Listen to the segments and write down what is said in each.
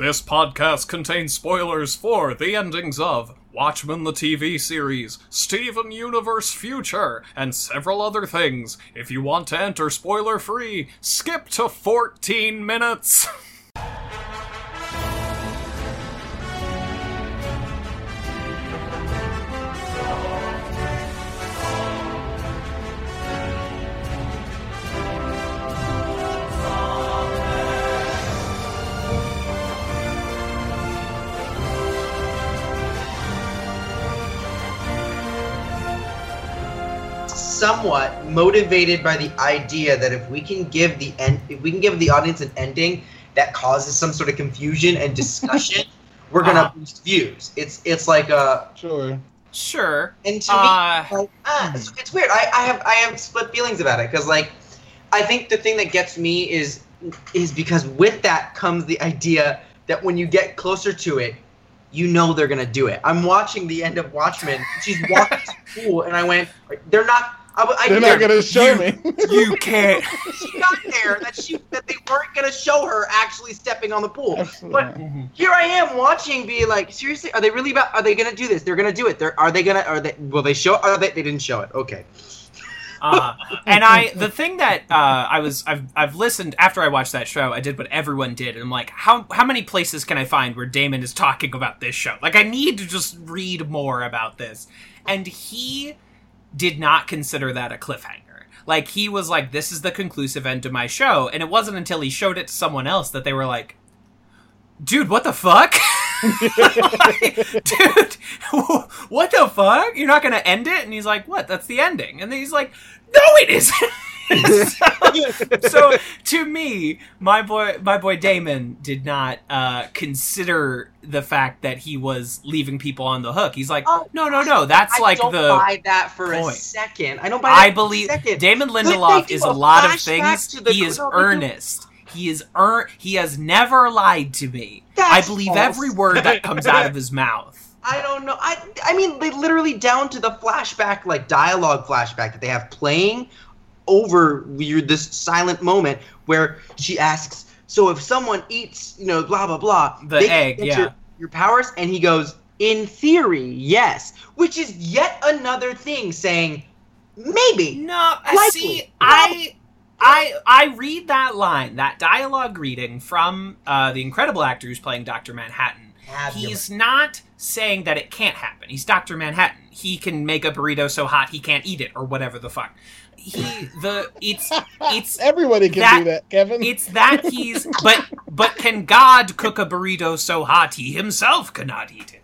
This podcast contains spoilers for the endings of Watchmen the TV series, Steven Universe Future, and several other things. If you want to enter spoiler free, skip to 14 minutes. somewhat motivated by the idea that if we can give the end, if we can give the audience an ending that causes some sort of confusion and discussion, we're gonna Uh-huh. boost views. It's it's like a Sure. Sure. and to Uh, me, like, ah, it's, it's weird. I, I have I have split feelings about it because like I think the thing that gets me is is because with that comes the idea that when you get closer to it, you know they're gonna do it. I'm watching the end of Watchmen. She's walking to the pool, and I went, they're not. I, I, They're not gonna show me. You can't. she got there that she that they weren't gonna show her actually stepping on the pool. Absolutely. But here I am watching, be like, seriously, are they really about? Are they gonna do this? They're gonna do it. They're are they gonna? Are they? Will they show? Are they? They didn't show it. Okay. Uh, and I, the thing that uh, I was, I've, I've listened after I watched that show. I did what everyone did, and I'm like, how, how many places can I find where Damon is talking about this show? Like, I need to just read more about this. And he did not consider that a cliffhanger. Like, he was like, this is the conclusive end to my show, and it wasn't until he showed it to someone else that they were like, dude, what the fuck? Like, dude, what the fuck? You're not gonna end it? And he's like, what? That's the ending. And then he's like, no, it isn't. so, so to me, my boy, my boy Damon did not uh, consider the fact that he was leaving people on the hook. He's like, Oh, no, no, no. That's I like don't the. buy that for a second. I don't buy. That I for believe a second. Damon Lindelof is a a lot of things. the- He is no, earnest. He is earn. He has never lied to me. That's I believe false. every word that comes out of his mouth. I don't know. I I mean, they literally down to the flashback, like dialogue flashback that they have playing over this silent moment where she asks, "So if someone eats, you know, blah blah blah, The egg, yeah. your, your powers," and he goes, "In theory, yes," which is yet another thing saying maybe. No, I Likely. see. I, I, I read that line, that dialogue reading from uh, the incredible actor who's playing Doctor Manhattan. He's not saying that it can't happen. He's Doctor Manhattan. He can make a burrito so hot he can't eat it, or whatever the fuck. He the it's it's Everybody can that- do that, Kevin. it's that he's but but can God cook a burrito so hot he himself cannot eat it?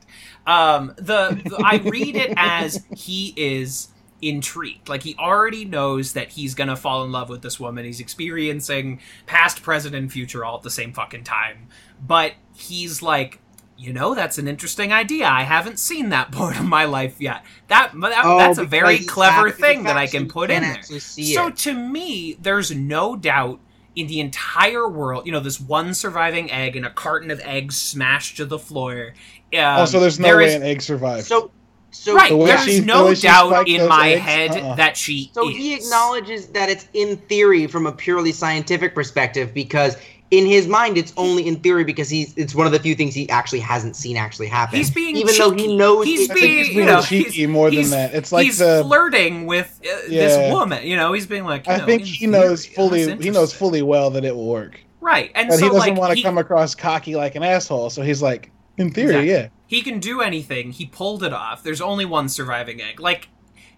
Um, the, the I read it as he is intrigued, like he already knows that he's gonna fall in love with this woman. He's experiencing past, present, and future all at the same fucking time, but he's like. You know, that's an interesting idea. I haven't seen that part of my life yet. That, that Oh, that's a very clever after thing that I can put can't in there. So it. to me, there's no doubt in the entire world, you know, this one surviving egg and a carton of eggs smashed to the floor. Um, also, there's no there way is- an egg survives. So so right, The there's she- no way she doubt in my eggs, head uh-uh. that she So is. he acknowledges that it's in theory from a purely scientific perspective because in his mind it's only in theory because he's it's one of the few things he actually hasn't seen actually happen. He's being even though he knows He's I it's- being, you know, cheeky he's- more than that. It's like he's the- flirting with uh, Yeah. this woman. You know, he's being like. you I know, think in he knows fully. He knows fully well that it will work, Right, and but so he doesn't like want to he- come across cocky like an asshole. So he's like, in theory, Exactly. yeah. he can do anything. He pulled it off. There's only one surviving egg. Like,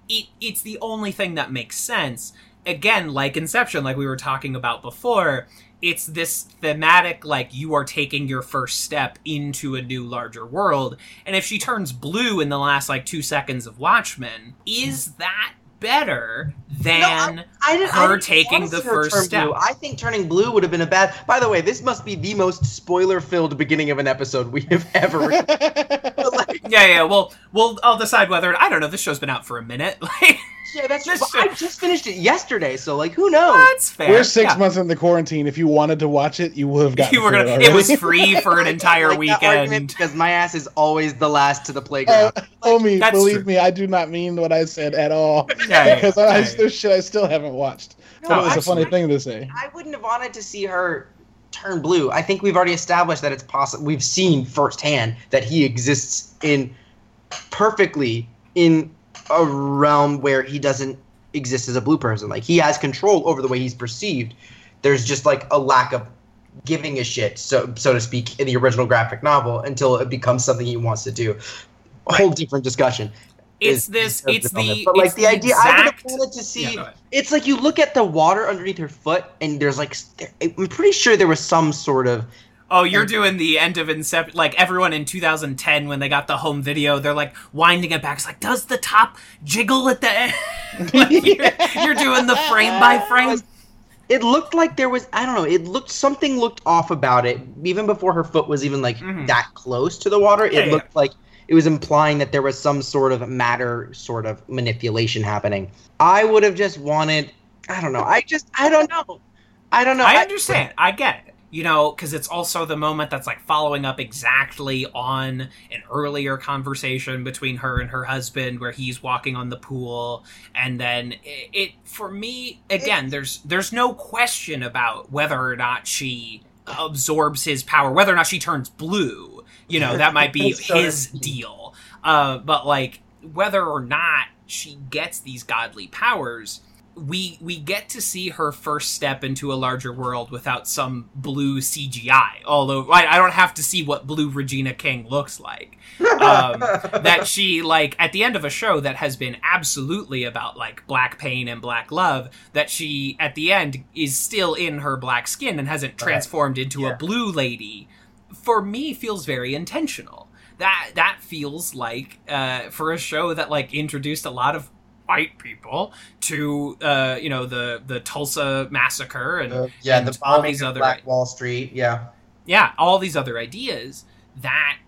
it, it's the only thing that makes sense. Again, like Inception, like we were talking about before, it's this thematic, like, you are taking your first step into a new, larger world. And if she turns blue in the last, like, two seconds of Watchmen, is mm. that better than I didn't, her I taking the her first step. blue. I think turning blue would have been a bad. By the way, this must be the most spoiler-filled beginning of an episode we have ever. like, Yeah, yeah. Well, well, I'll decide whether I don't know. This show's been out for a minute. Like, yeah, that's just, should- I just finished it yesterday, so like, who knows? that's fair. We're six Yeah. months into quarantine. If you wanted to watch it, you would have gotten. You were gonna. It, It was free for an entire like weekend. because my ass is always the last to the Uh, playground. homie, believe true. me, I do not mean what I said at all. Yeah, yeah, because I, yeah. there's shit I still haven't watched. No, but it was a funny thing to say. I wouldn't have wanted to see her turn blue. I think we've already established that it's possible. We've seen firsthand that he exists in perfectly in a realm where he doesn't exist as a blue person. Like he has control over the way he's perceived. There's just like a lack of giving a shit, so so to speak, in the original graphic novel until it becomes something he wants to do. A whole different discussion. It's is- this. is It's the. but like it's the idea. I would have wanted to see. Yeah, it's like you look at the water underneath her foot, and there's like I'm pretty sure there was some sort of Oh, you're doing the end of Inception. Like everyone in 2010 when they got the home video, they're like winding it back. It's like, does the top jiggle at the end? Like, you're, you're doing the frame by frame. it looked like there was I don't know, it looked something looked off about it even before her foot was even like Mhm. that close to the water. It yeah. looked like it was implying that there was some sort of matter sort of manipulation happening. I would have just wanted I don't know. I just I don't know. I don't know. I understand. I get it. You know, because it's also the moment that's like following up exactly on an earlier conversation between her and her husband, where he's walking on the pool, and then it, it for me again. There's there's no question about whether or not she absorbs his power, whether or not she turns blue. You know, that might be his deal. Uh, but like whether or not she gets these godly powers we we get to see her first step into a larger world without some blue CGI. Although I, I don't have to see what blue Regina King looks like. Um, that she like at the end of a show that has been absolutely about like black pain and black love. That she at the end is still in her black skin and hasn't transformed into Yeah. a blue lady. For me, feels very intentional. That that feels like uh, for a show that like introduced a lot of white people to uh, you know the the Tulsa massacre and Uh, yeah, and the all these of other Black Wall Street. Yeah. yeah all these other ideas that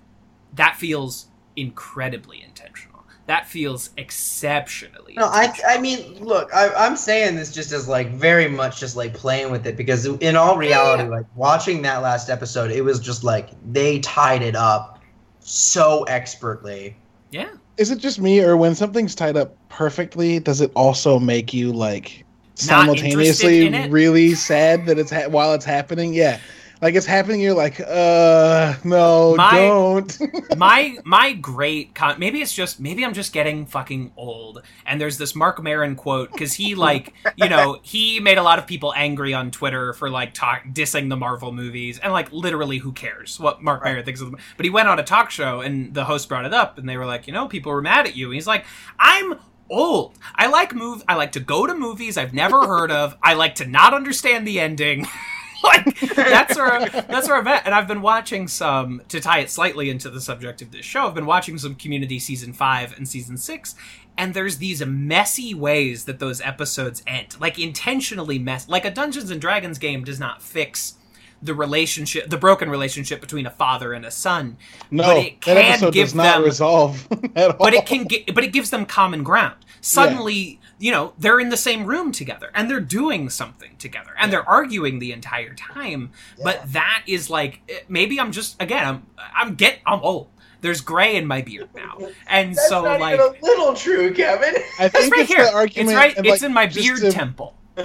that feels incredibly intentional that feels exceptionally No, I. I mean, look, I, I'm saying this just as like very much just like playing with it because in all reality, like watching that last episode, it was just like they tied it up so expertly. yeah Is it just me, or when something's tied up perfectly, does it also make you like Not simultaneously in really sad that it's ha- while it's happening? Yeah, like it's happening, you're like, uh, no, My- don't. my my great con- maybe it's just maybe I'm just getting fucking old. And there's this Mark Maron quote because he like you know he made a lot of people angry on Twitter for like talk dissing the Marvel movies and like literally who cares what Mark Maron thinks of them. But he went on a talk show and the host brought it up and they were like you know people were mad at you. And he's like I'm old. I like move. I like to go to movies I've never heard of. I like to not understand the ending. like that's where that's where I'm at. And I've been watching some to tie it slightly into the subject of this show. I've been watching some Community season five and season six, and there's these messy ways that those episodes end, like intentionally mess. Like a Dungeons and Dragons game does not fix the relationship, the broken relationship between a father and a son. no, but it that can episode give does not them- resolve at all. but it can get but it gives them common ground suddenly you know they're in the same room together and they're doing something together and they're arguing the entire time but that is like eh, maybe i'm just again i'm i'm get i'm old there's gray in my beard now and so like a little true, Kevin. I it's think right it's here the argument. it's right it's like, in my beard to- temple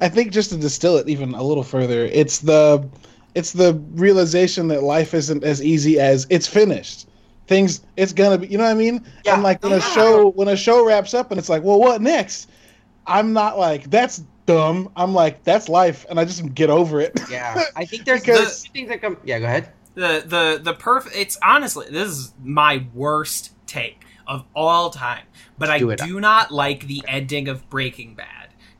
I think just to distill it even a little further, it's the it's the realization that life isn't as easy as it's finished. Things it's gonna be you know what I mean? Yeah. And like when a show when a show wraps up and it's like, well what next? I'm not like, that's dumb. I'm like, that's life and I just get over it. Yeah, I think there's Because- there's two things that come. Yeah, go ahead. the the the perf it's honestly this is my worst take of all time but i Do it. do not like the ending of breaking bad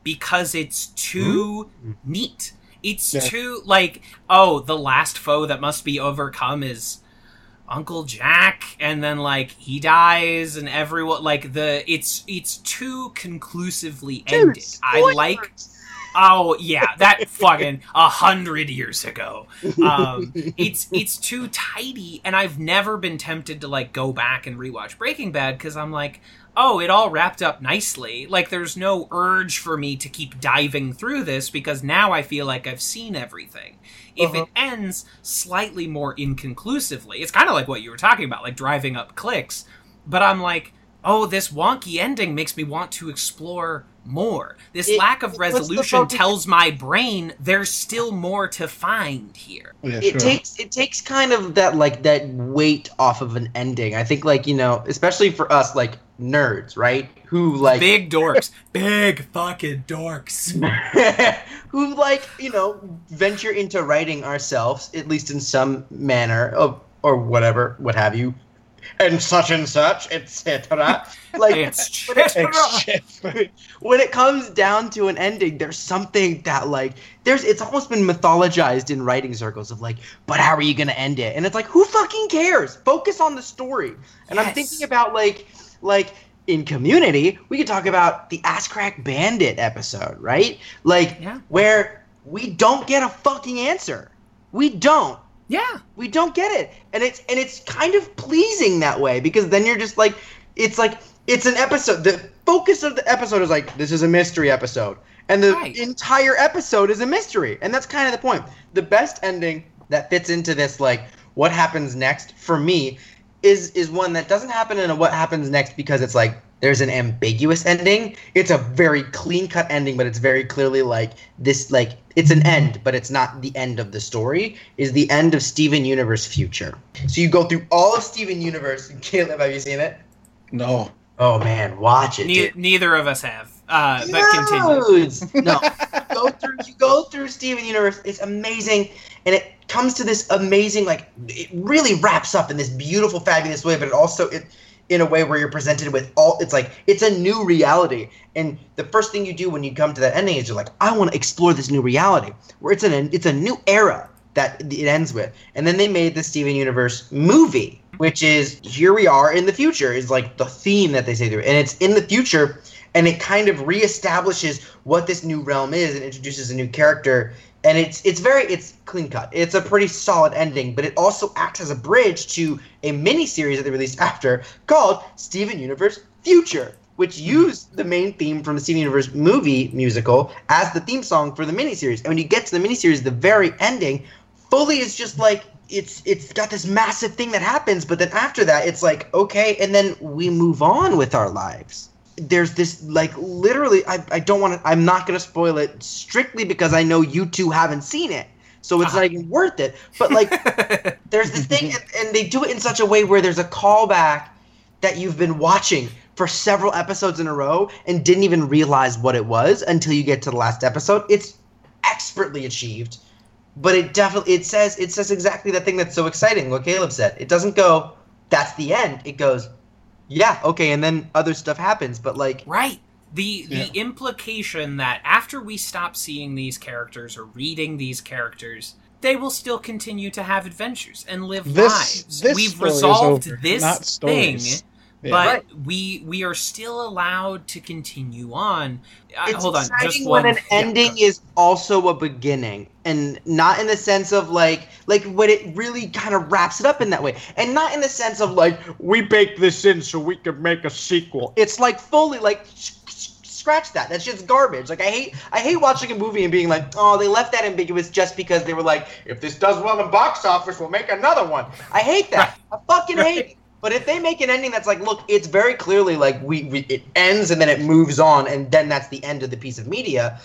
because it's too neat it's Yeah. too like oh the last foe that must be overcome is uncle jack and then like he dies and everyone like the it's it's too conclusively ended i like Oh yeah, that fucking a hundred years ago. Um, it's it's too tidy, and I've never been tempted to like go back and rewatch Breaking Bad because I'm like, oh, it all wrapped up nicely. Like, there's no urge for me to keep diving through this because now I feel like I've seen everything. If Uh-huh. it ends slightly more inconclusively, it's kind of like what you were talking about, like driving up clicks. But I'm like, oh, this wonky ending makes me want to explore more. This It- lack of resolution tells my brain there's still more to find here. Yeah, it takes it takes kind of that like that weight off of an ending. I think like you know, especially for us like nerds, right? Who like Big dorks. Big fucking dorks. who like you know venture into writing ourselves at least in some manner of or whatever, what have you, and such and such, etc. Like It's when it- comes down to an ending, there's something that like there's it's almost been mythologized in writing circles of like, but how are you gonna end it? And it's like, who fucking cares? Focus on the story. And I'm thinking about like like in community, we could talk about the Ass Crack Bandit episode, right? Like Yeah. where we don't get a fucking answer. We don't Yeah. we don't get it and it's and it's kind of pleasing that way because then you're just like it's like it's an episode the focus of the episode is like this is a mystery episode and the Right. entire episode is a mystery and that's kind of the point the best ending that fits into this like what happens next for me is is one that doesn't happen in a what happens next because it's like there's an ambiguous ending. It's a very clean cut ending, but it's very clearly like this like it's an end, but it's not the end of the story. Is the end of Steven Universe Future. So you go through all of Steven Universe. Caleb, have you seen it? no. Oh man, watch it. Ne- neither of us have. Uh, but continue. No, you go through you go through Steven Universe. It's amazing, and it comes to this amazing like it really wraps up in this beautiful, fabulous way. But it also it in a way where you're presented with all. It's like it's a new reality, and the first thing you do when you come to that ending is you're like, I want to explore this new reality, where it's an it's a new era that it ends with. And then they made the Steven Universe movie, which is here we are in the future, is like the theme that they say through. And it's in the future, and it kind of reestablishes what this new realm is and introduces a new character. And it's it's very it's clean cut. It's a pretty solid ending, but it also acts as a bridge to a mini series that they released after called Steven Universe Future which mm-hmm. used the main theme from the Steven Universe movie musical as the theme song for the miniseries. And when you get to the miniseries, the very ending fully is just like it's it's got this massive thing that happens, but then after that, it's like okay, and then we move on with our lives. There's this like literally, I I don't want to. I'm not gonna spoil it strictly because I know you two haven't seen it. So it's Uh-huh. not even worth it. But like, there's this thing, and, and they do it in such a way where there's a callback that you've been watching for several episodes in a row and didn't even realize what it was until you get to the last episode. It's expertly achieved, but it definitely it says it says exactly the thing that's so exciting. What Caleb said. It doesn't go that's the end. It goes yeah, okay, and then other stuff happens, but like Right. The the Yeah. implication that after we stop seeing these characters or reading these characters, they will still continue to have adventures and live This- lives. this We've story is resolved over, this not thing. Yeah. but Right. we we are still allowed to continue on. Uh, it's hold on, just exciting one. when an ending go- is also a beginning and not in the sense of like like when it really kind of wraps it up in that way. And not in the sense of like we baked this in so we could make a sequel. It's like fully like sh- sh- scratch that. That's just garbage. Like i hate i hate watching a movie and being like oh they left that ambiguous just because they were like if this does well in box office we'll make another one. I hate that. I fucking hate it. But if they make an ending that's like, look, it's very clearly like we, we it ends and then it moves on and then that's the end of the piece of media,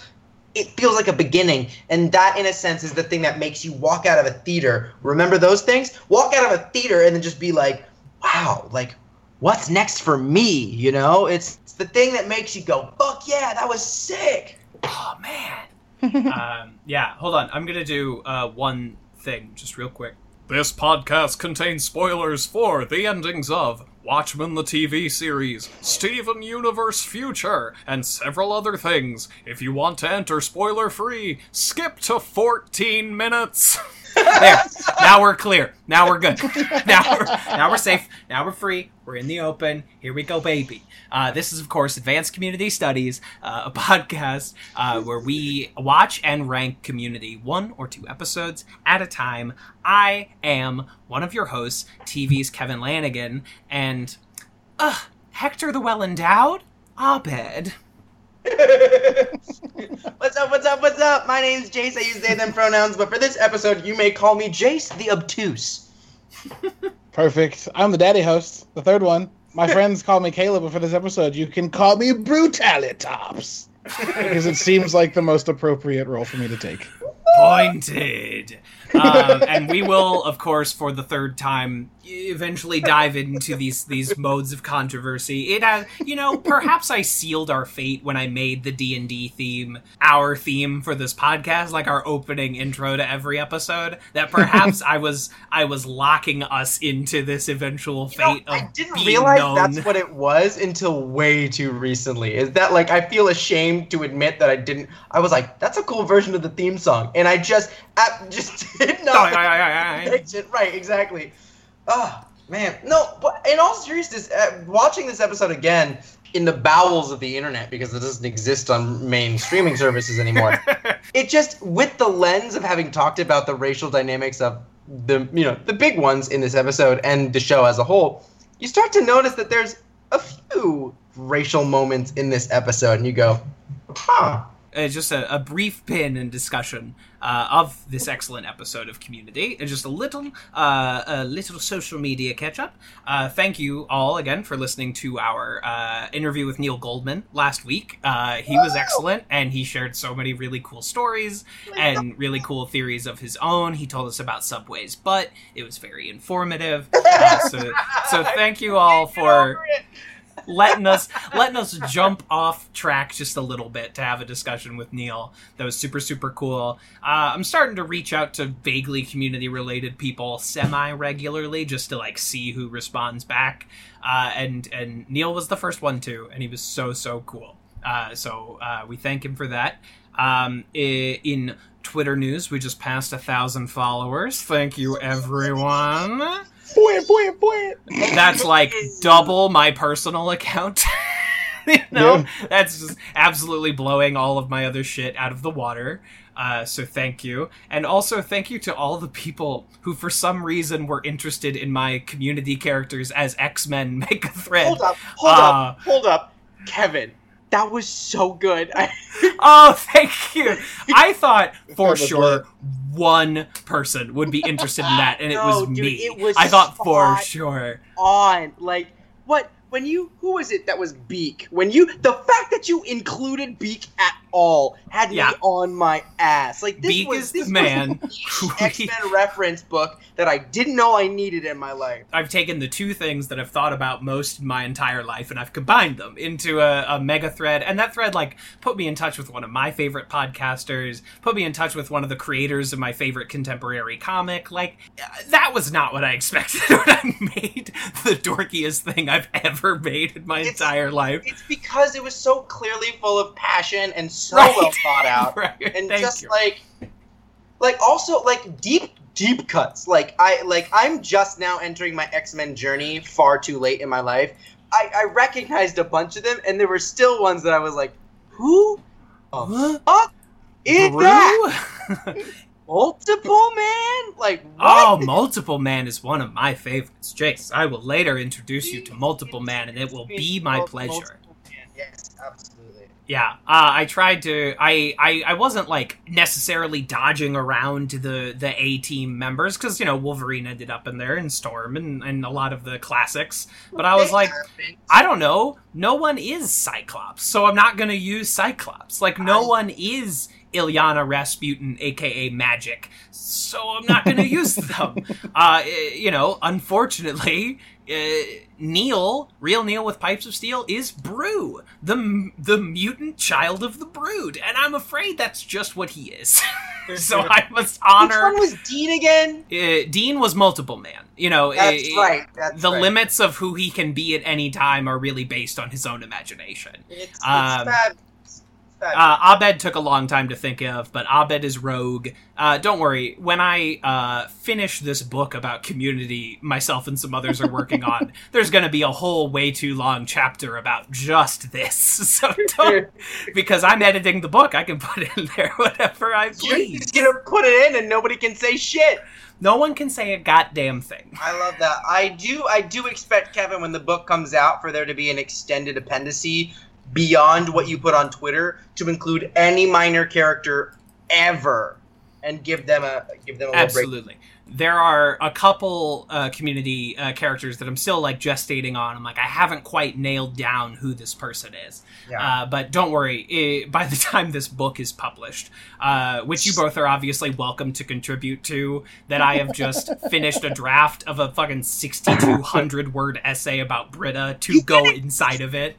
it feels like a beginning. And that in a sense is the thing that makes you walk out of a theater. Remember those things? Walk out of a theater and then just be like, wow, like what's next for me? You know? It's, it's the thing that makes you go, fuck yeah, that was sick. Oh man. um, yeah, hold on. I'm gonna do uh, one thing just real quick. This podcast contains spoilers for the endings of Watchmen the TV series, Steven Universe Future, and several other things. If you want to enter spoiler free, skip to 14 minutes. there. Now we're clear. Now we're good. Now we're, now we're safe. Now we're free. We're in the open. Here we go, baby. Uh, this is, of course, Advanced Community Studies, uh, a podcast uh, where we watch and rank Community one or two episodes at a time. I am one of your hosts, TV's Kevin Lanigan, and uh, Hector the Well Endowed, Abed. what's up, what's up, what's up? My name's Jace. I use they, them pronouns, but for this episode, you may call me Jace the Obtuse. Perfect. I'm the daddy host, the third one. my friends call me Caleb, but for this episode, you can call me Brutalitops because it seems like the most appropriate role for me to take. Pointed. Um, and we will, of course, for the third time, eventually dive into these these modes of controversy. It has, you know, perhaps I sealed our fate when I made the D and D theme our theme for this podcast, like our opening intro to every episode. That perhaps I was I was locking us into this eventual You know, fate of I didn't realize known. that's what it was until way too recently. Is that like I feel ashamed to admit that I didn't. I was like, that's a cool version of the theme song, and I just, I just did not. It, right, exactly. Oh man, no. But in all seriousness, uh, watching this episode again in the bowels of the internet because it doesn't exist on main streaming services anymore. it just with the lens of having talked about the racial dynamics of the you know the big ones in this episode and the show as a whole, you start to notice that there's a few racial moments in this episode, and you go, huh. Uh, just a, a brief pin and discussion uh, of this excellent episode of Community, and just a little, uh, a little social media catch up. Uh, thank you all again for listening to our uh, interview with Neil Goldman last week. Uh, he was excellent, and he shared so many really cool stories and really cool theories of his own. He told us about Subway's but It was very informative. So, so thank you all for letting us letting us jump off track just a little bit to have a discussion with Neil. That was super super cool. Uh, I'm starting to reach out to vaguely community related people semi regularly just to like see who responds back. Uh, and and Neil was the first one too, and he was so so cool. Uh, so uh, we thank him for that. Um, in Twitter news, we just passed a thousand followers. Thank you, everyone. Boy, boy, boy. That's like double my personal account. you know, Yeah. that's just absolutely blowing all of my other shit out of the water. Uh, so thank you, and also thank you to all the people who, for some reason, were interested in my community characters as X Men Make a Thread. Hold up, hold Uh, up, hold up, Kevin. That was so good. Oh, thank you. I thought for sure lit. one person would be interested in that, and it was dude, me. it was I thought for sure. on like what when you who was it that was Beak? When you the fact that you included Beak at all had Yeah. me on my ass. Like this Beak was is the this man X Men reference book that I didn't know I needed in my life. I've taken the two things that I've thought about most in my entire life and I've combined them into a, a mega thread. And that thread, like, put me in touch with one of my favorite podcasters, put me in touch with one of the creators of my favorite contemporary comic. Like, that was not what I expected when I made the dorkiest thing I've ever made in my It's- entire life. It's because it was so clearly full of passion and so Right. well thought out. Right. and Thank just you. like like also like deep deep cuts like i like i'm just now entering my x-men journey far too late in my life i i recognized a bunch of them and there were still ones that i was like who Huh? the fuck is that? multiple man like Oh. Multiple Man is one of my favorites. Jace, I will later introduce you to Multiple Man, and it will be my pleasure. Yes absolutely Yeah, uh, I tried to. I, I I wasn't like necessarily dodging around the the A team members because you know Wolverine ended up in there and Storm and and a lot of the classics. But I was like. I don't know. No one is Cyclops, so I'm not gonna use Cyclops. Like no one is Illyana Rasputin, aka Magik, so I'm not gonna use them. Uh, eh, you know, unfortunately, uh, Neil, real Neil with pipes of steel, is Broo, the the mutant child of the Brood, and I'm afraid that's just what he is. so I must honor. which honor. one was dean again Uh, Dean was multiple man. You know, that's eh, right that's the right. limits of who he can be at any time are really based on his own imagination. it's, it's um, bad It's bad. Uh, Abed took a long time to think of, but Abed is rogue. Uh, don't worry. When I uh, finish this book about community, myself and some others are working on, there's going to be a whole way too long chapter about just this. So don't, because I'm editing the book, I can put in there whatever I You're please. just gonna put it in and nobody can say shit. No one can say a goddamn thing. I love that. I do. I do expect Kevin when the book comes out for there to be an extended appendice beyond what you put on Twitter to include any minor character ever and give them a give them a. Absolutely. there are a couple uh, community uh, characters that I'm still like gestating on. I'm like, I haven't quite nailed down who this person is. Yeah. Uh, but don't worry, it, by the time this book is published, uh, which you both are obviously welcome to contribute to, that I have just finished a draft of a fucking 6,200 word essay about Britta to go inside of it.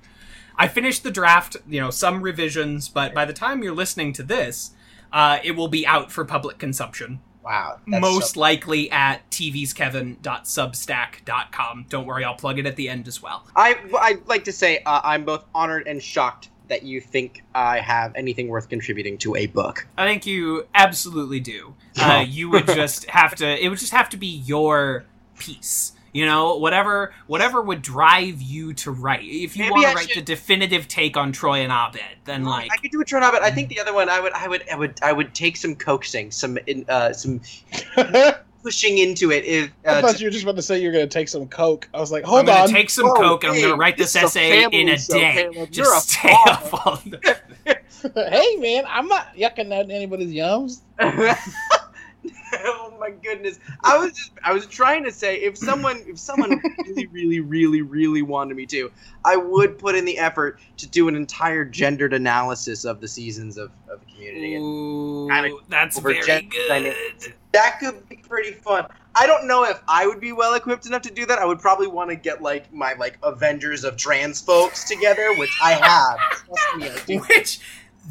I finished the draft, you know, some revisions, but by the time you're listening to this, uh, it will be out for public consumption. wow. Most so- likely at tvskevin.substack.com. Don't worry, I'll plug it at the end as well. I I'd like to say uh, I'm both honored and shocked that you think I have anything worth contributing to a book. I think you absolutely do. Uh, you would just have to. It would just have to be your piece. You know, whatever whatever would drive you to write. If you Maybe want I to write should- the definitive take on Troy and Abed, then like I could do a Troy and but I think the other one I would I would I would I would take some coaxing, some uh, some pushing into it. If, uh, thought you were just about to say you were going to take some coke. I was like, I'm hold gonna on. take some Whoa, coke and I'm gonna write this this a essay in a show, day. Caleb. You're a Just stay father. up all the- hey, man, I'm not yucking at anybody's yums. My goodness! I was just, I was trying to say if someone if someone really really really really wanted me to, I would put in the effort to do an entire gendered analysis of the seasons of, of the community. Ooh, that's very gender good. dynamics. that could be pretty fun. I don't know if I would be well equipped enough to do that. I would probably want to get like my like Avengers of trans folks together, which I have. Me, I. Which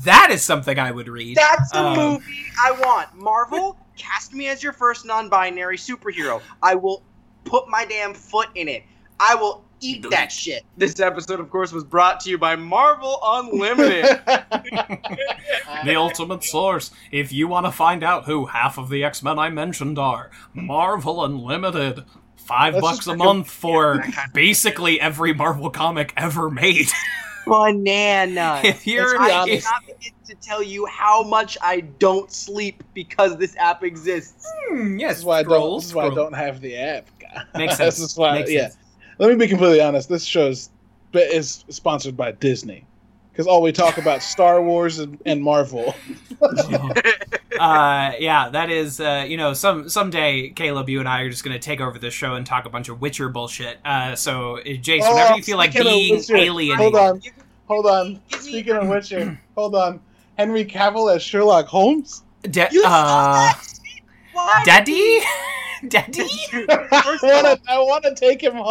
that is something I would read. That's the Um, movie I want. Marvel, cast me as your first non-binary superhero. I will put my damn foot in it. I will eat that shit. This episode, of course, was brought to you by Marvel Unlimited. the ultimate source. If you want to find out who half of the X Men I mentioned are, Marvel Unlimited. Five Let's bucks a month for that basically every Marvel comic ever made. Banana. If you're- I if- cannot begin to tell you how much I don't sleep because this app exists. Hmm, yes, This is why I don't. This is why I don't have the app. Makes this sense. is why. Makes yeah. sense. Let me be completely honest. This show's is sponsored by Disney because all we talk about Star Wars and, and Marvel. uh, yeah, that is, uh, you know, some someday, Caleb, you and I are just going to take over this show and talk a bunch of Witcher bullshit. Uh, so, uh, Jace, Oh, whenever you feel like speaking being Witcher, alienated, Hold on, hold on. Speaking of Witcher, hold on. Henry Cavill as Sherlock Holmes. Da- You saw uh, that? What? Daddy, Daddy. I want to. I want to take him home.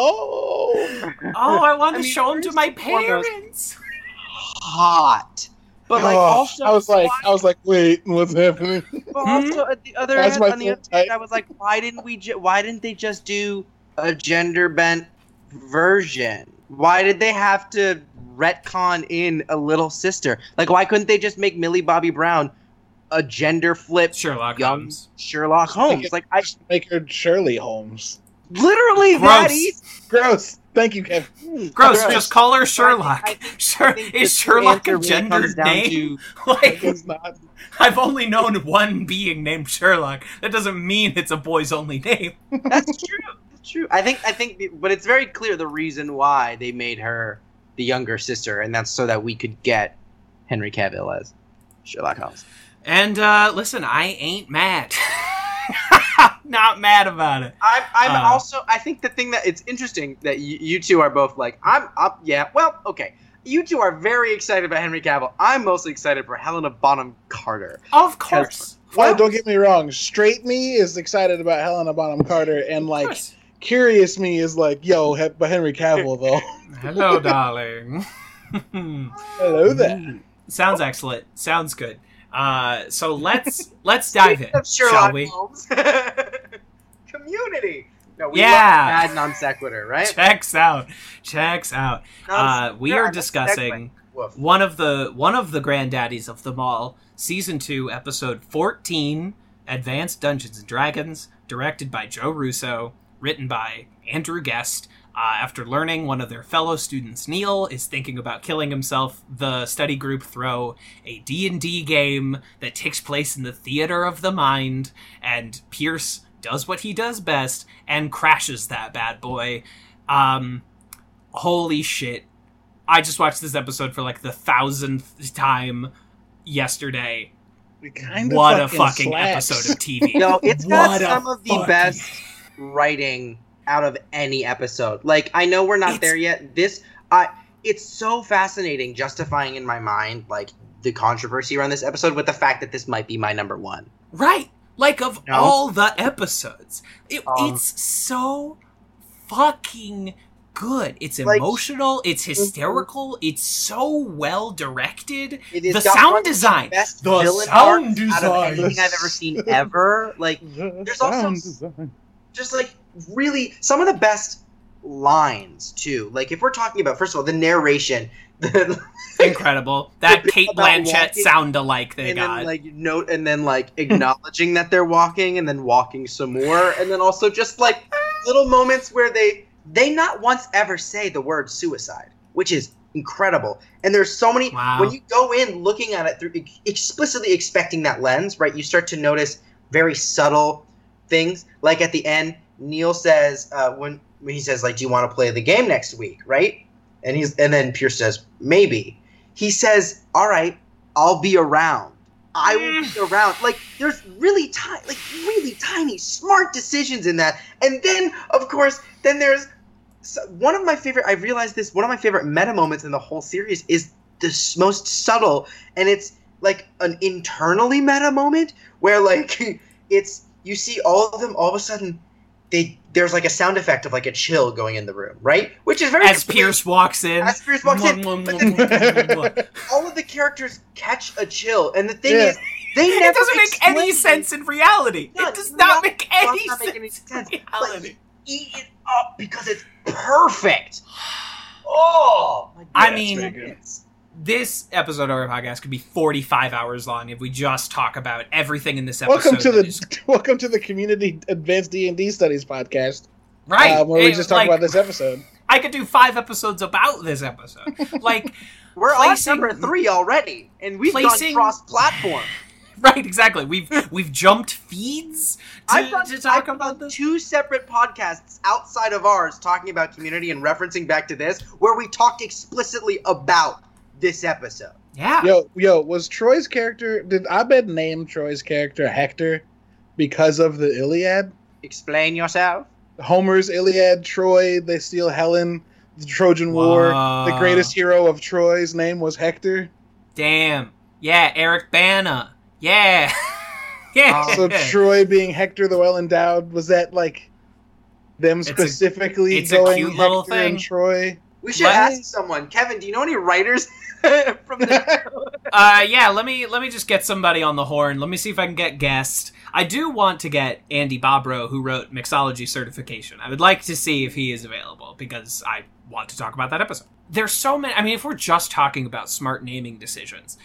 Oh, I want I to mean, show him to my parents. Hot. But like Oh, also, I was like, why- I was like, wait, what's happening? But also mm-hmm. at the other That's end, on the other hand. I was like, why didn't we? Ju- why didn't they just do a gender bent version? Why did they have to retcon in a little sister? Like, why couldn't they just make Millie Bobby Brown a gender flipped Sherlock young Holmes. Sherlock Holmes? Like, I Make her Shirley Holmes. literally Gross. that easy. Gross. Thank you, Kevin. Gross, Gross. just call her Sherlock. I think- Sure, I think is Sherlock a gendered comes down name? to- Like, It's not. I've only known one being named Sherlock. That doesn't mean it's a boy's only name. That's true. That's true. I think. I think. But it's very clear the reason why they made her the younger sister, and that's so that we could get Henry Cavill as Sherlock Holmes. And uh listen, I ain't mad. Not mad about it. I'm. I'm Uh, also. I think the thing that it's interesting that you, you two are both like. I'm up. Yeah. Well. Okay. You two are very excited about Henry Cavill. I'm mostly excited for Helena Bonham Carter. Of course. Well, don't get me wrong. Straight me is excited about Helena Bonham Carter, and like curious me is like, yo, he- but Henry Cavill though. Hello, darling. Hello there. Sounds excellent. Sounds good. Uh, so let's let's dive in, Speaking shall we? Community. No, we Yeah. love bad non sequitur, right? Checks out. Checks out. Uh, we are discussing one of the one of the granddaddies of them all, season two, episode fourteen, Advanced Dungeons and Dragons, directed by Joe Russo, written by Andrew Guest. Uh, after learning one of their fellow students, Neil, is thinking about killing himself, the study group throw a D&D game that takes place in the theater of the mind, and Pierce does what he does best and crashes that bad boy. Um, holy shit. I just watched this episode for like the thousandth time yesterday. It kinda what a fucking slaps. episode of TV. No, it's got What some of the best writing out of any episode. Like I know we're not It's- there yet. This I it's so fascinating justifying in my mind like the controversy around this episode with the fact that this might be my number 1. Right. Like of No. all the episodes. It, Um, it's so fucking good. It's Like- emotional, it's hysterical, it's so well directed. It is The sound one of design. best The villain sound arcs out of anything I've ever seen ever. Like The There's also design. just like really some of the best lines too. Like if we're talking about first of all the narration, the, Incredible. That Cate Blanchett sound alike they and got. then like note and then like acknowledging that they're walking and then walking some more and then also just like little moments where they they not once ever say the word suicide, which is incredible. And there's so many Wow. when you go in looking at it through explicitly expecting that lens, right? You start to notice very subtle things. Like at the end, Neil says uh, when he says like, "Do you want to play the game next week?" Right? And he's and then Pierce says, "Maybe." He says, "All right, I'll be around. I will be around." Like there's really tiny, like really tiny, smart decisions in that. And then of course, then there's so one of my favorite. I realized this. One of my favorite meta moments in the whole series is the most subtle, and it's like an internally meta moment where like it's you see all of them all of a sudden they there's like a sound effect of like a chill going in the room, right? Which is very As Pierce walks in. as Pierce walks in, all of the characters catch a chill, and the thing Yeah. is, they It never doesn't make any explain- sense in reality. No, It does not not- make any not make sense any in sense. reality. eat it up because it's perfect. Oh, my I goodness. mean, very good. It's- This episode of our podcast could be 45 hours long if we just talk about everything in this episode. Welcome to the is- welcome to the Community Advanced D and D Studies podcast, right. uh, where we just talk like, about this episode. I could do five episodes about this episode. Like, we're placing- on number three already, and we've placing- gone cross-platform. right, exactly. We've we've jumped feeds to, I've done, to talk I've about this. two separate podcasts outside of ours talking about community and referencing back to this, where we talked explicitly about this episode. Yeah. Yo, yo, was Troy's character? Did Abed name Troy's character Hector because of the Iliad? Explain yourself. Homer's Iliad, Troy, they steal Helen, the Trojan War. The greatest hero of Troy's name was Hector. Damn. Yeah, Eric Bana. Yeah. yeah. Oh. So Troy being Hector the Well Endowed, was that like them It's a- specifically it's a going cute Hector little and. Troy? We should What? ask someone. Kevin, do you know any writers from the Uh, yeah, let me let me just get somebody on the horn. Let me see if I can get guest. I do want to get Andy Bobrow, who wrote Mixology Certification. I would like to see if he is available because I want to talk about that episode. There's so many. I mean, if we're just talking about smart naming decisions,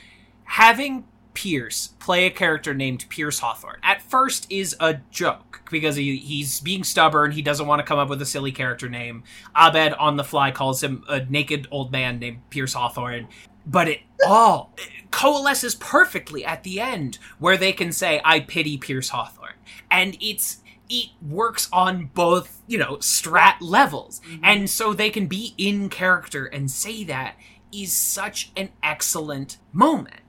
having Pierce play a character named Pierce Hawthorne at first is a joke because he, he's being stubborn. He doesn't want to come up with a silly character name. Abed on the fly calls him a naked old man named Pierce Hawthorne. But it all coalesces perfectly at the end where they can say, I pity Pierce Hawthorne. And it's it works on both, you know, strat levels. Mm-hmm. And so they can be in character and say that is such an excellent moment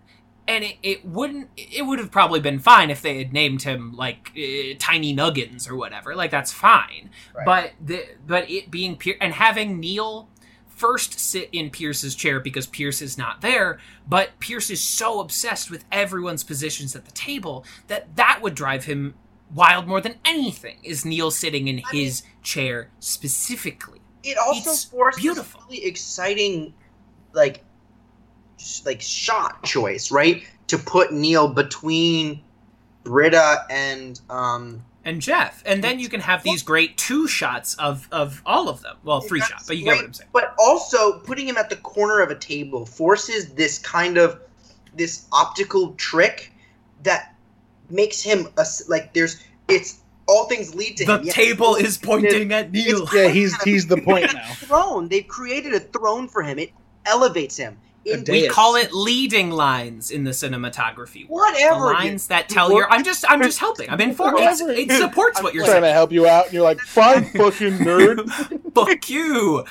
and it, it wouldn't it would have probably been fine if they had named him like uh, tiny nuggins or whatever like that's fine Right. but the but it being Pier- and having neil first sit in pierce's chair because pierce is not there but pierce is so obsessed with everyone's positions at the table that that would drive him wild more than anything is neil sitting in I mean- his chair specifically it also It's forced beautiful. really exciting like like shot choice right to put neil between britta and um and Jeff, and then you can have these great two shots of of all of them. Well, three That's shots, but you get great, what I'm saying. but also putting him at the corner of a table forces this kind of this optical trick that makes him a, like there's it's all things lead to The him Yes, table is pointing at Neil. Yeah, he's he's the point now. throne they've created a throne for him it elevates him A We dais. call it leading lines in the cinematography. world. Whatever, the lines that tell you. I'm just, I'm just helping. I'm informing. It's, Whatever. it supports what you're saying. trying to help you out, and you're like, fine, fucking nerd. Fuck you,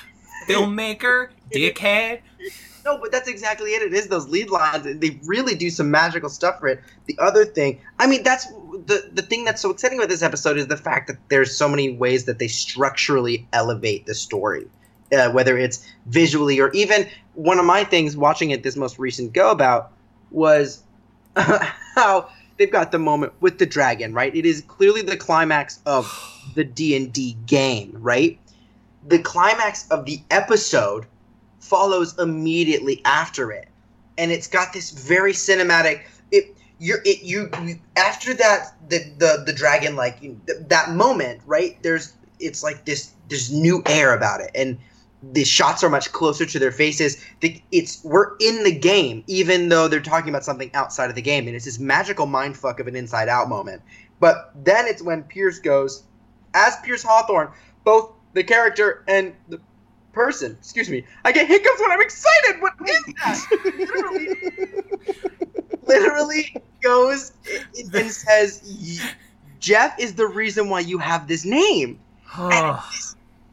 filmmaker, dickhead. No, but that's exactly it. It is those lead lines. and They really do some magical stuff for it. The other thing, I mean, that's the the thing that's so exciting about this episode is the fact that there's so many ways that they structurally elevate the story, uh, whether it's visually or even one of my things watching it this most recent go about was how they've got the moment with the dragon. Right, it is clearly the climax of the D and D game. Right, the climax of the episode follows immediately after it, and it's got this very cinematic. It you're it you, you after that the the the dragon like you- th- that moment right there's it's like this there's new air about it and the shots are much closer to their faces. The, it's we're in the game even though they're talking about something outside of the game and it's this magical mind fuck of an inside out moment. But then it's when pierce goes as pierce hawthorne both the character and the person excuse me i get hiccups when i'm excited! What is that? Literally. Literally goes and says, "Jeff is the reason why you have this name."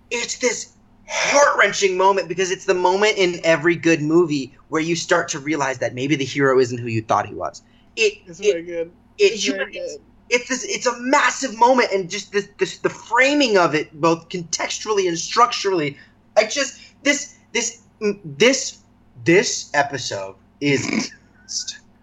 It's this heart wrenching moment because it's the moment in every good movie where you start to realize that maybe the hero isn't who you thought he was. It It's it, very good. it It's very humanizates good. it's this it's a massive moment and just this, this the framing of it both contextually and structurally i just this this this this episode is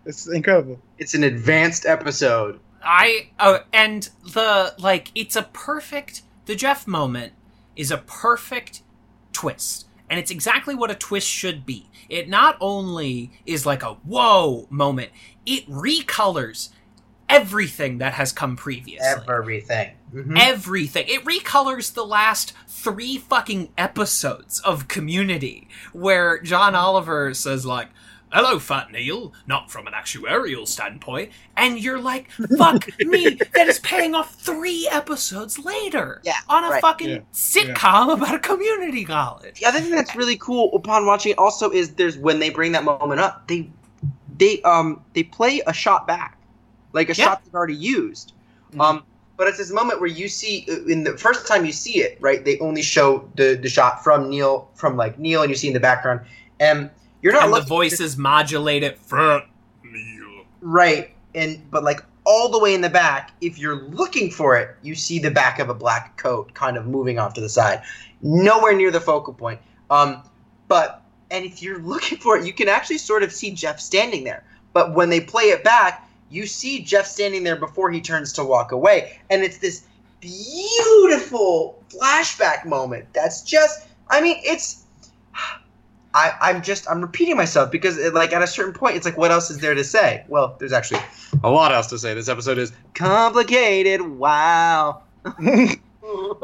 It's incredible. it's an advanced episode I uh, and the like it's a perfect the Jeff moment is a perfect twist. And it's exactly what a twist should be. It not only is like a whoa moment, it recolors everything that has come previously. everything Mhm. Everything. It recolors the last three fucking episodes of Community, where John Oliver says, like, Hello, Fat Neil, not from an actuarial standpoint. And you're like, fuck me, that is paying off three episodes later Yeah, on a right. fucking Yeah, sitcom about a community college. the other thing that's really cool upon watching it also is there's when they bring that moment up they they um they play a shot back like a Yeah. shot they've already used um but it's this moment where you see uh, in the first time you see it right they only show the the shot from neil from like neil and you see in the background and you're not And the voices modulate it. Right and but like all the way in the back if you're looking for it you see the back of a black coat kind of moving off to the side. Nowhere near the focal point. Um but and if you're looking for it you can actually sort of see jeff standing there. But when they play it back you see jeff standing there before he turns to walk away. And it's this beautiful flashback moment that's just i mean it's I, I'm just I'm repeating myself because it, like at a certain point it's like what else is there to say? Well, there's actually a lot else to say. This episode is complicated. Wow.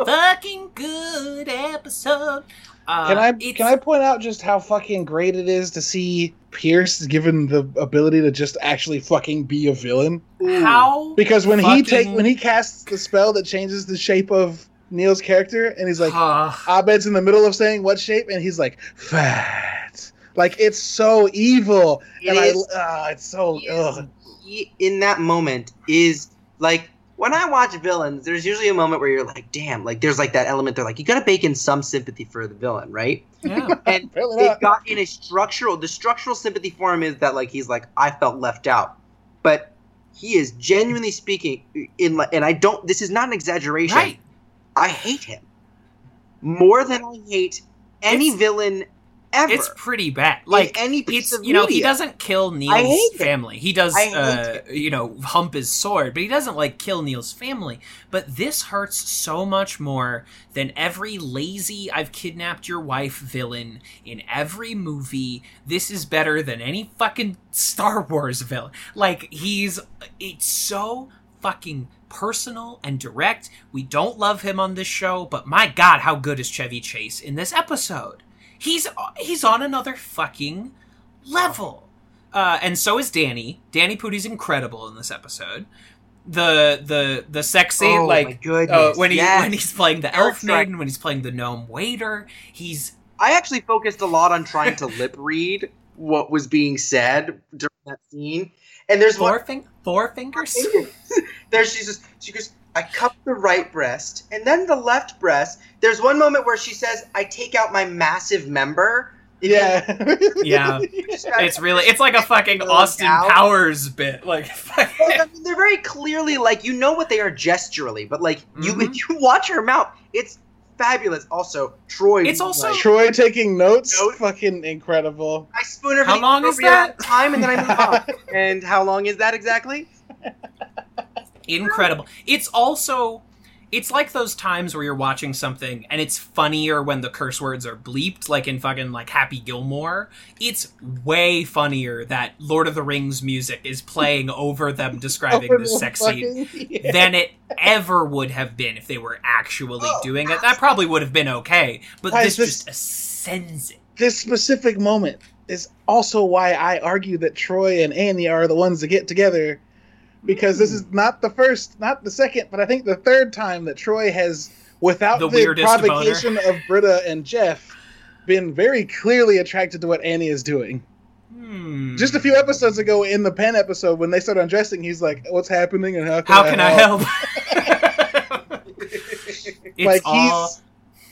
Fucking good episode. Uh, Can I it's- can I point out just how fucking great it is to see Pierce given the ability to just actually fucking be a villain? How Because when he Fucking- take when he casts the spell that changes the shape of Neil's character, and he's like, Uh, Abed's in the middle of saying what shape, and he's like, fat. Like it's so evil, It and is- I, uh, it's so. Ugh. He- in that moment is like when I watch villains, there's usually a moment where you're like, damn, like there's like that element. They're like, you got to bake in some sympathy for the villain, right? yeah. And Apparently they've got in a structural. The structural sympathy for him is that like he's like, I felt left out, but he is genuinely speaking in like, and I don't. This is not an exaggeration. Right. I hate him more than I hate any It's- villain ever. It's pretty bad. Like any piece of you know he doesn't kill Neil's it. family. He does uh, you know hump his sword, but he doesn't like kill Neil's family. But this hurts so much more than every lazy "I've kidnapped your wife" villain in every movie. This is better than any fucking Star Wars villain. Like he's it's so fucking personal and direct. We don't love him on this show, but my god, how good is Chevy Chase in this episode? He's he's on another fucking level. Uh, and so is Danny. Danny Pudi's incredible in this episode. The the the sex scene, Oh like uh, when he yes. when he's playing the elf maiden, when he's playing the gnome waiter, he's I actually focused a lot on trying to lip read what was being said during that scene. And there's one four fing- four fingers. there she just she goes i cup the right breast and then the left breast there's one moment where she says i take out my massive member Yeah. Yeah. It's really it's like a fucking Austin gal. Powers bit. Like Like, I mean, they're very clearly like you know what they are gesturally, but like you Mhm. if you watch her mouth, it's fabulous. Also, Troy. It's also- like, Troy taking notes, Notes. fucking incredible. I spoon her How long is that? time, and then I move on. And how long is that exactly? incredible. It's also it's like those times where you're watching something and it's funnier when the curse words are bleeped, like in fucking like Happy Gilmore. It's way funnier that Lord of the Rings music is playing over them describing Over this the sex scene yeah. than it ever would have been if they were actually Oh, doing it. That probably would have been okay, but this, this- just ascends it. this specific moment is also why I argue that Troy and Annie are the ones that get together because this is not the first, not the second, but I think the third time that Troy has, without The the, weirdest provocation of Britta and Jeff, been very clearly attracted to what Annie is doing. Hmm. Just a few episodes ago in the pen episode, when they start undressing, he's like, "What's happening and how can How I can I help?" help? it's like all he's,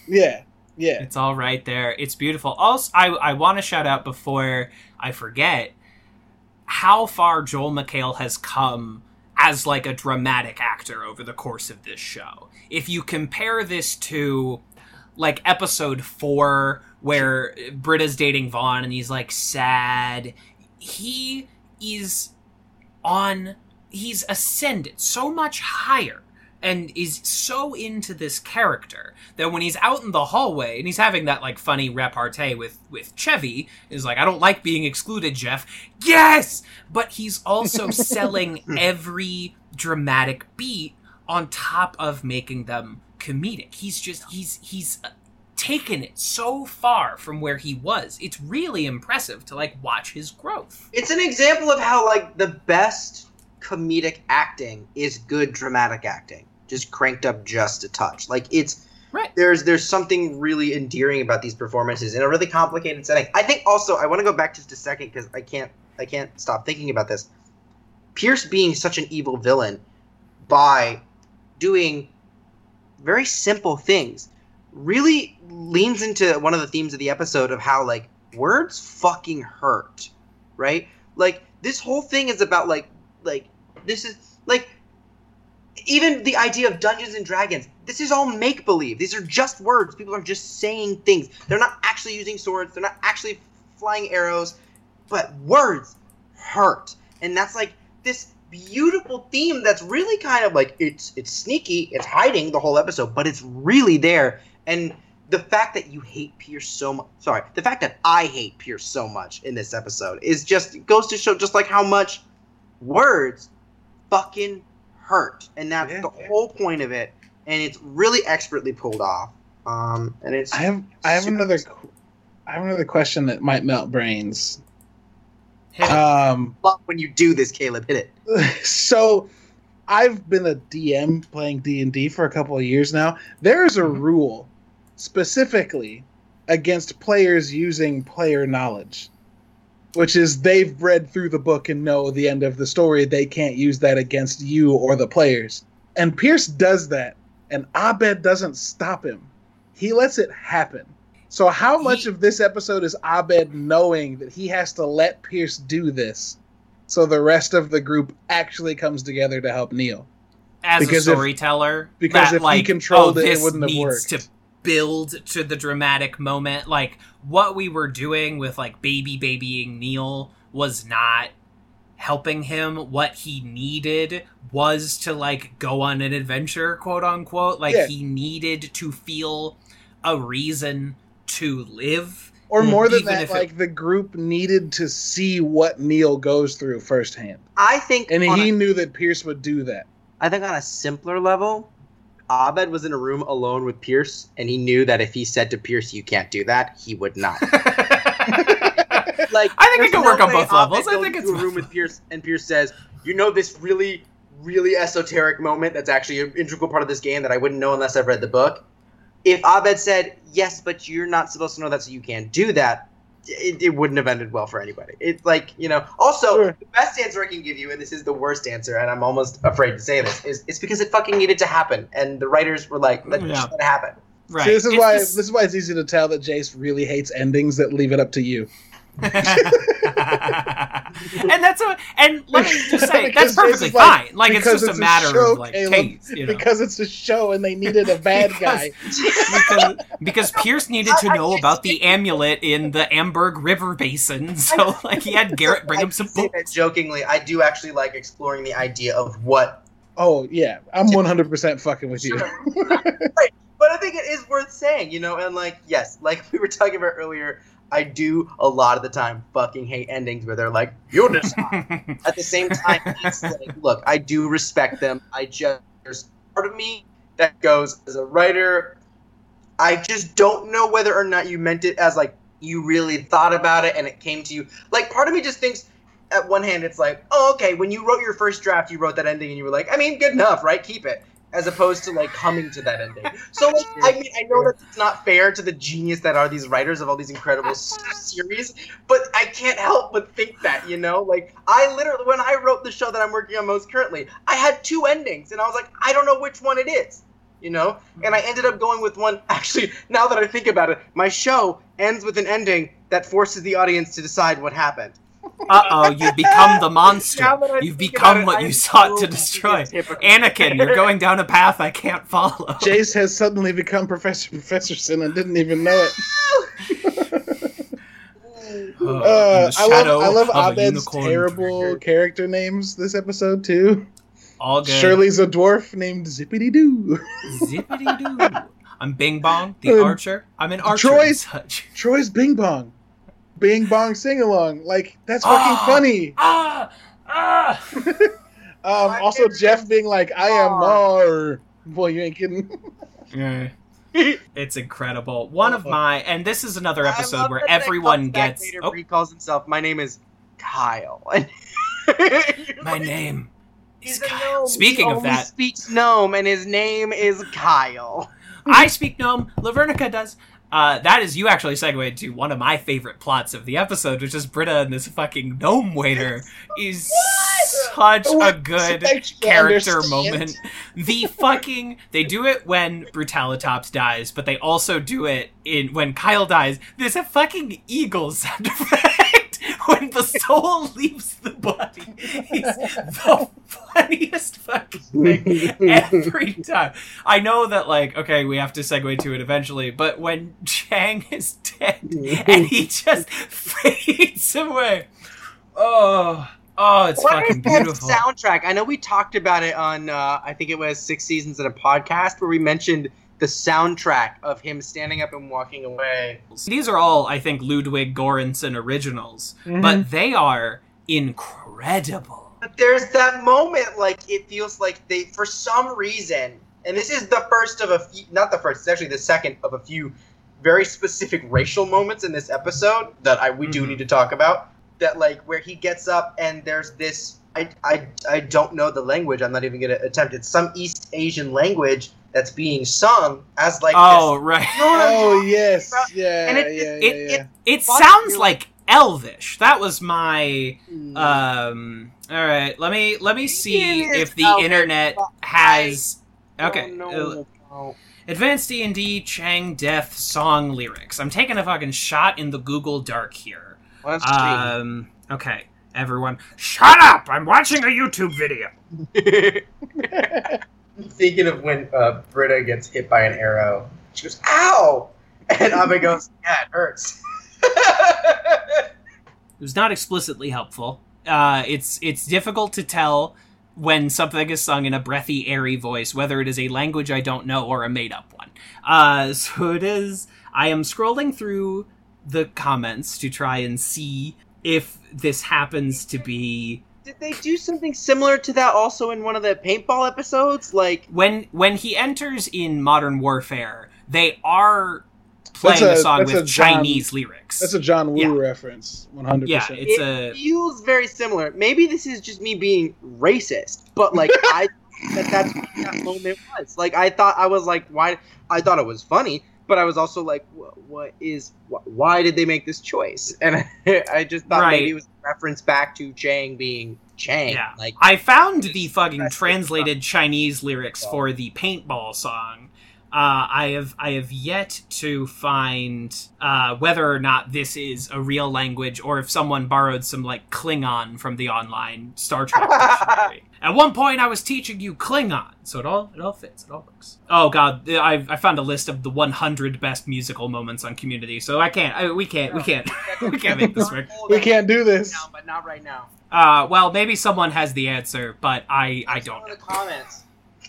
yeah, yeah. It's all right there. It's beautiful. Also, I, I want to shout out before I forget how far Joel McHale has come as like a dramatic actor over the course of this show. If you compare this to like episode four where Britta's dating Vaughn and he's like sad, he is on he's ascended so much higher and is so into this character that when he's out in the hallway and he's having that like funny repartee with with Chevy is like I don't like being excluded Jeff. Yes! But he's also selling every dramatic beat on top of making them comedic. He's just he's he's uh, taken it so far from where he was. It's really impressive to like watch his growth. It's an example of how like the best comedic acting is good dramatic acting, just cranked up just a touch. Like it's Right. There's there's something really endearing about these performances in a really complicated setting. I think also I want to go back just a second because I can't I can't stop thinking about this. Pierce being such an evil villain by doing very simple things really leans into one of the themes of the episode of how like words fucking hurt right like this whole thing is about like like this is like even the idea of dungeons and dragons this is all make believe these are just words. People are just saying things. They're not actually using swords. They're not actually flying arrows. But words hurt. And that's like this beautiful theme that's really kind of like it's it's sneaky. It's hiding the whole episode but it's really there. And the fact that you hate Pierce so much sorry the fact that I hate Pierce so much in this episode is just goes to show just like how much words fucking hurt and that's Yeah. the whole point of it and it's really expertly pulled off um and it's I have I have another qu- I have another question that might melt brains. Hit. Um, love when you do this Caleb hit it so I've been a DM playing D and D for a couple of years now. There is a Mhm. rule specifically against players using player knowledge, which is they've read through the book and know the end of the story. They can't use that against you or the players. And Pierce does that, and Abed doesn't stop him. He lets it happen. So how much He- of this episode is Abed knowing that he has to let Pierce do this? so the rest of the group actually comes together to help Neil. as Because a if- storyteller because that, if he like, controlled oh, it, it wouldn't have worked. to build to the dramatic moment like what we were doing with like baby babying neil was not helping him what he needed was to like go on an adventure quote unquote like Yeah. he needed to feel a reason to live Or more than that, if it- like the group needed to see what Neil goes through firsthand, I think and he a- knew that Pierce would do that. I think on a simpler level, Abed was in a room alone with Pierce, and he knew that if he said to Pierce, "You can't do that," he would not. Like, I think it can no work on both levels. I think it's a room with Pierce, and Pierce says, "You know this really, really esoteric moment that's actually an integral part of this game that I wouldn't know unless I've read the book." If Abed said, "Yes, but you're not supposed to know that, so you can't do that," it, it wouldn't have ended well for anybody. It's like you know. Also, Sure. the best answer I can give you, and this is the worst answer, and I'm almost afraid to say this, is it's because it fucking needed to happen, and the writers were like, "Let Yeah. let it happen." right. See, this is It's why this- this is why it's easy to tell that Jace really hates endings that leave it up to you. and that's a and let me just say that's perfectly Jason's like, fine. Like it's because just it's a a matter show, of like Caleb, taste, you know. Because it's a show and they needed a bad guy. because, because Pierce needed to I- I know about the amulet in the Amberg River Basin, so like he had Garrett bring him some say books. jokingly. I do actually like exploring the idea of what Oh yeah, I'm 100 percent fucking with you. But I think it is worth saying, you know, and like, yes, like we were talking about earlier, I do a lot of the time fucking hate endings where they're like, you decide. At the same time, it's like, look, I do respect them. I just, there's part of me that goes, as a writer, I just don't know whether or not you meant it as like, you really thought about it and it came to you. Like, part of me just thinks, at one hand, it's like, oh, okay, when you wrote your first draft, you wrote that ending and you were like, I mean, good enough, right? Keep it. As opposed to like coming to that ending. So, like, I mean, I know that it's not fair to the genius that are these writers of all these incredible s- series, but I can't help but think that, you know? Like, I literally, when I wrote the show that I'm working on most currently, I had two endings, and I was like, I don't know which one it is, you know? And I ended up going with one. Actually, now that I think about it, my show ends with an ending that forces the audience to decide what happened. Uh oh, you've become the monster. Now that I You've become about it, what you sought so to destroy. Anakin, you're going down a path I can't follow. Jace has suddenly become Professor Professorson and didn't even know it. Oh, Uh, I love I love of Abed's terrible trigger. character names this episode too. All good. Shirley's a dwarf named Zippity Doo. Zippity doo. I'm Bing Bong, the Um, archer. I'm an archer. Troy- and such. Troy's Bing Bong. Bing Bong sing along. Like that's fucking Ah! funny. Ah! Ah! Um, also favorite Jeff being like, I am Mar. Mar. Boy, you ain't kidding. Yeah. It's incredible. One of my, and this is another episode where that that everyone gets. later Oh, he calls himself. My name is Kyle. my name He's is a Kyle. gnome. Speaking he of only that, speaks gnome, and his name is Kyle. I speak gnome. Lavernica does. Uh, that is you actually segued to one of my favorite plots of the episode, which is Britta and this fucking gnome waiter is such a good character understand. moment. The fucking they do it when Brutalitops dies, but they also do it in when Kyle dies. There's a fucking eagle sound effect when the soul leaves the body. It's the funniest fucking thing every time. I know that like okay, we have to segue to it eventually, but when Chang is dead and he just fades away. Oh, oh, it's What is fucking that beautiful. soundtrack? I know we talked about it on, uh, I think it was six seasons in a podcast where we mentioned the soundtrack of him standing up and walking away. These are all, I think, Ludwig Göransson originals, Mhm. but they are incredible. But there's that moment, like it feels like they, for some reason, and this is the first of a few, not the first, it's actually the second of a few very specific racial moments in this episode that I we do Mhm. need to talk about. That like where he gets up and there's this, I I I don't know the language. I'm not even gonna attempt. It's some East Asian language that's being sung as like oh, right. You know what I'm Oh yes, about? yeah, And it- yeah, it- yeah, It, yeah. it, it sounds like Elvish. That was my. Mm. Um. All right. Let me let me see if the Elvish, internet has. Okay. no, uh, no. Advanced D and D Chang Death song lyrics. I'm taking a fucking shot in the Google Dark here. Well, that's cheating. Um. Okay. Everyone, shut up! I'm watching a YouTube video. Thinking of when uh, Britta gets hit by an arrow, she goes, "Ow!" and Abe goes, "Yeah, it hurts." It was not explicitly helpful. Uh, it's it's difficult to tell when something is sung in a breathy, airy voice, whether it is a language I don't know or a made up one. Uh, so it is. I am scrolling through the comments to try and see if this happens to be Did they do something similar to that also in one of the paintball episodes? Like, when when he enters in Modern Warfare. They are playing That's a, a- song with John- Chinese lyrics. That's a John Woo Yeah. reference, one hundred yeah, percent. it's it a feels very similar. Maybe this is just me being racist, but like I that that's what that moment was. Like I thought I was like, why? I thought it was funny, but I was also like, what, what is? Wh- why did they make this choice? And I, just thought Right. maybe it was a reference back to Chang being Chang. Yeah. Like I found the fucking translated Chinese lyrics for the paintball song. Uh, I have I have yet to find uh, whether or not this is a real language or if someone borrowed some like Klingon from the online Star Trek dictionary. At one point, I was teaching you Klingon, so it all it all fits. It all works. Oh God, I, I found a list of the 100 best musical moments on Community, so I can't. I, we can't. We can't. we can't make this work. We can't do this. Now, but not right now. Uh, well, maybe someone has the answer, but I I don't. In know. the comments.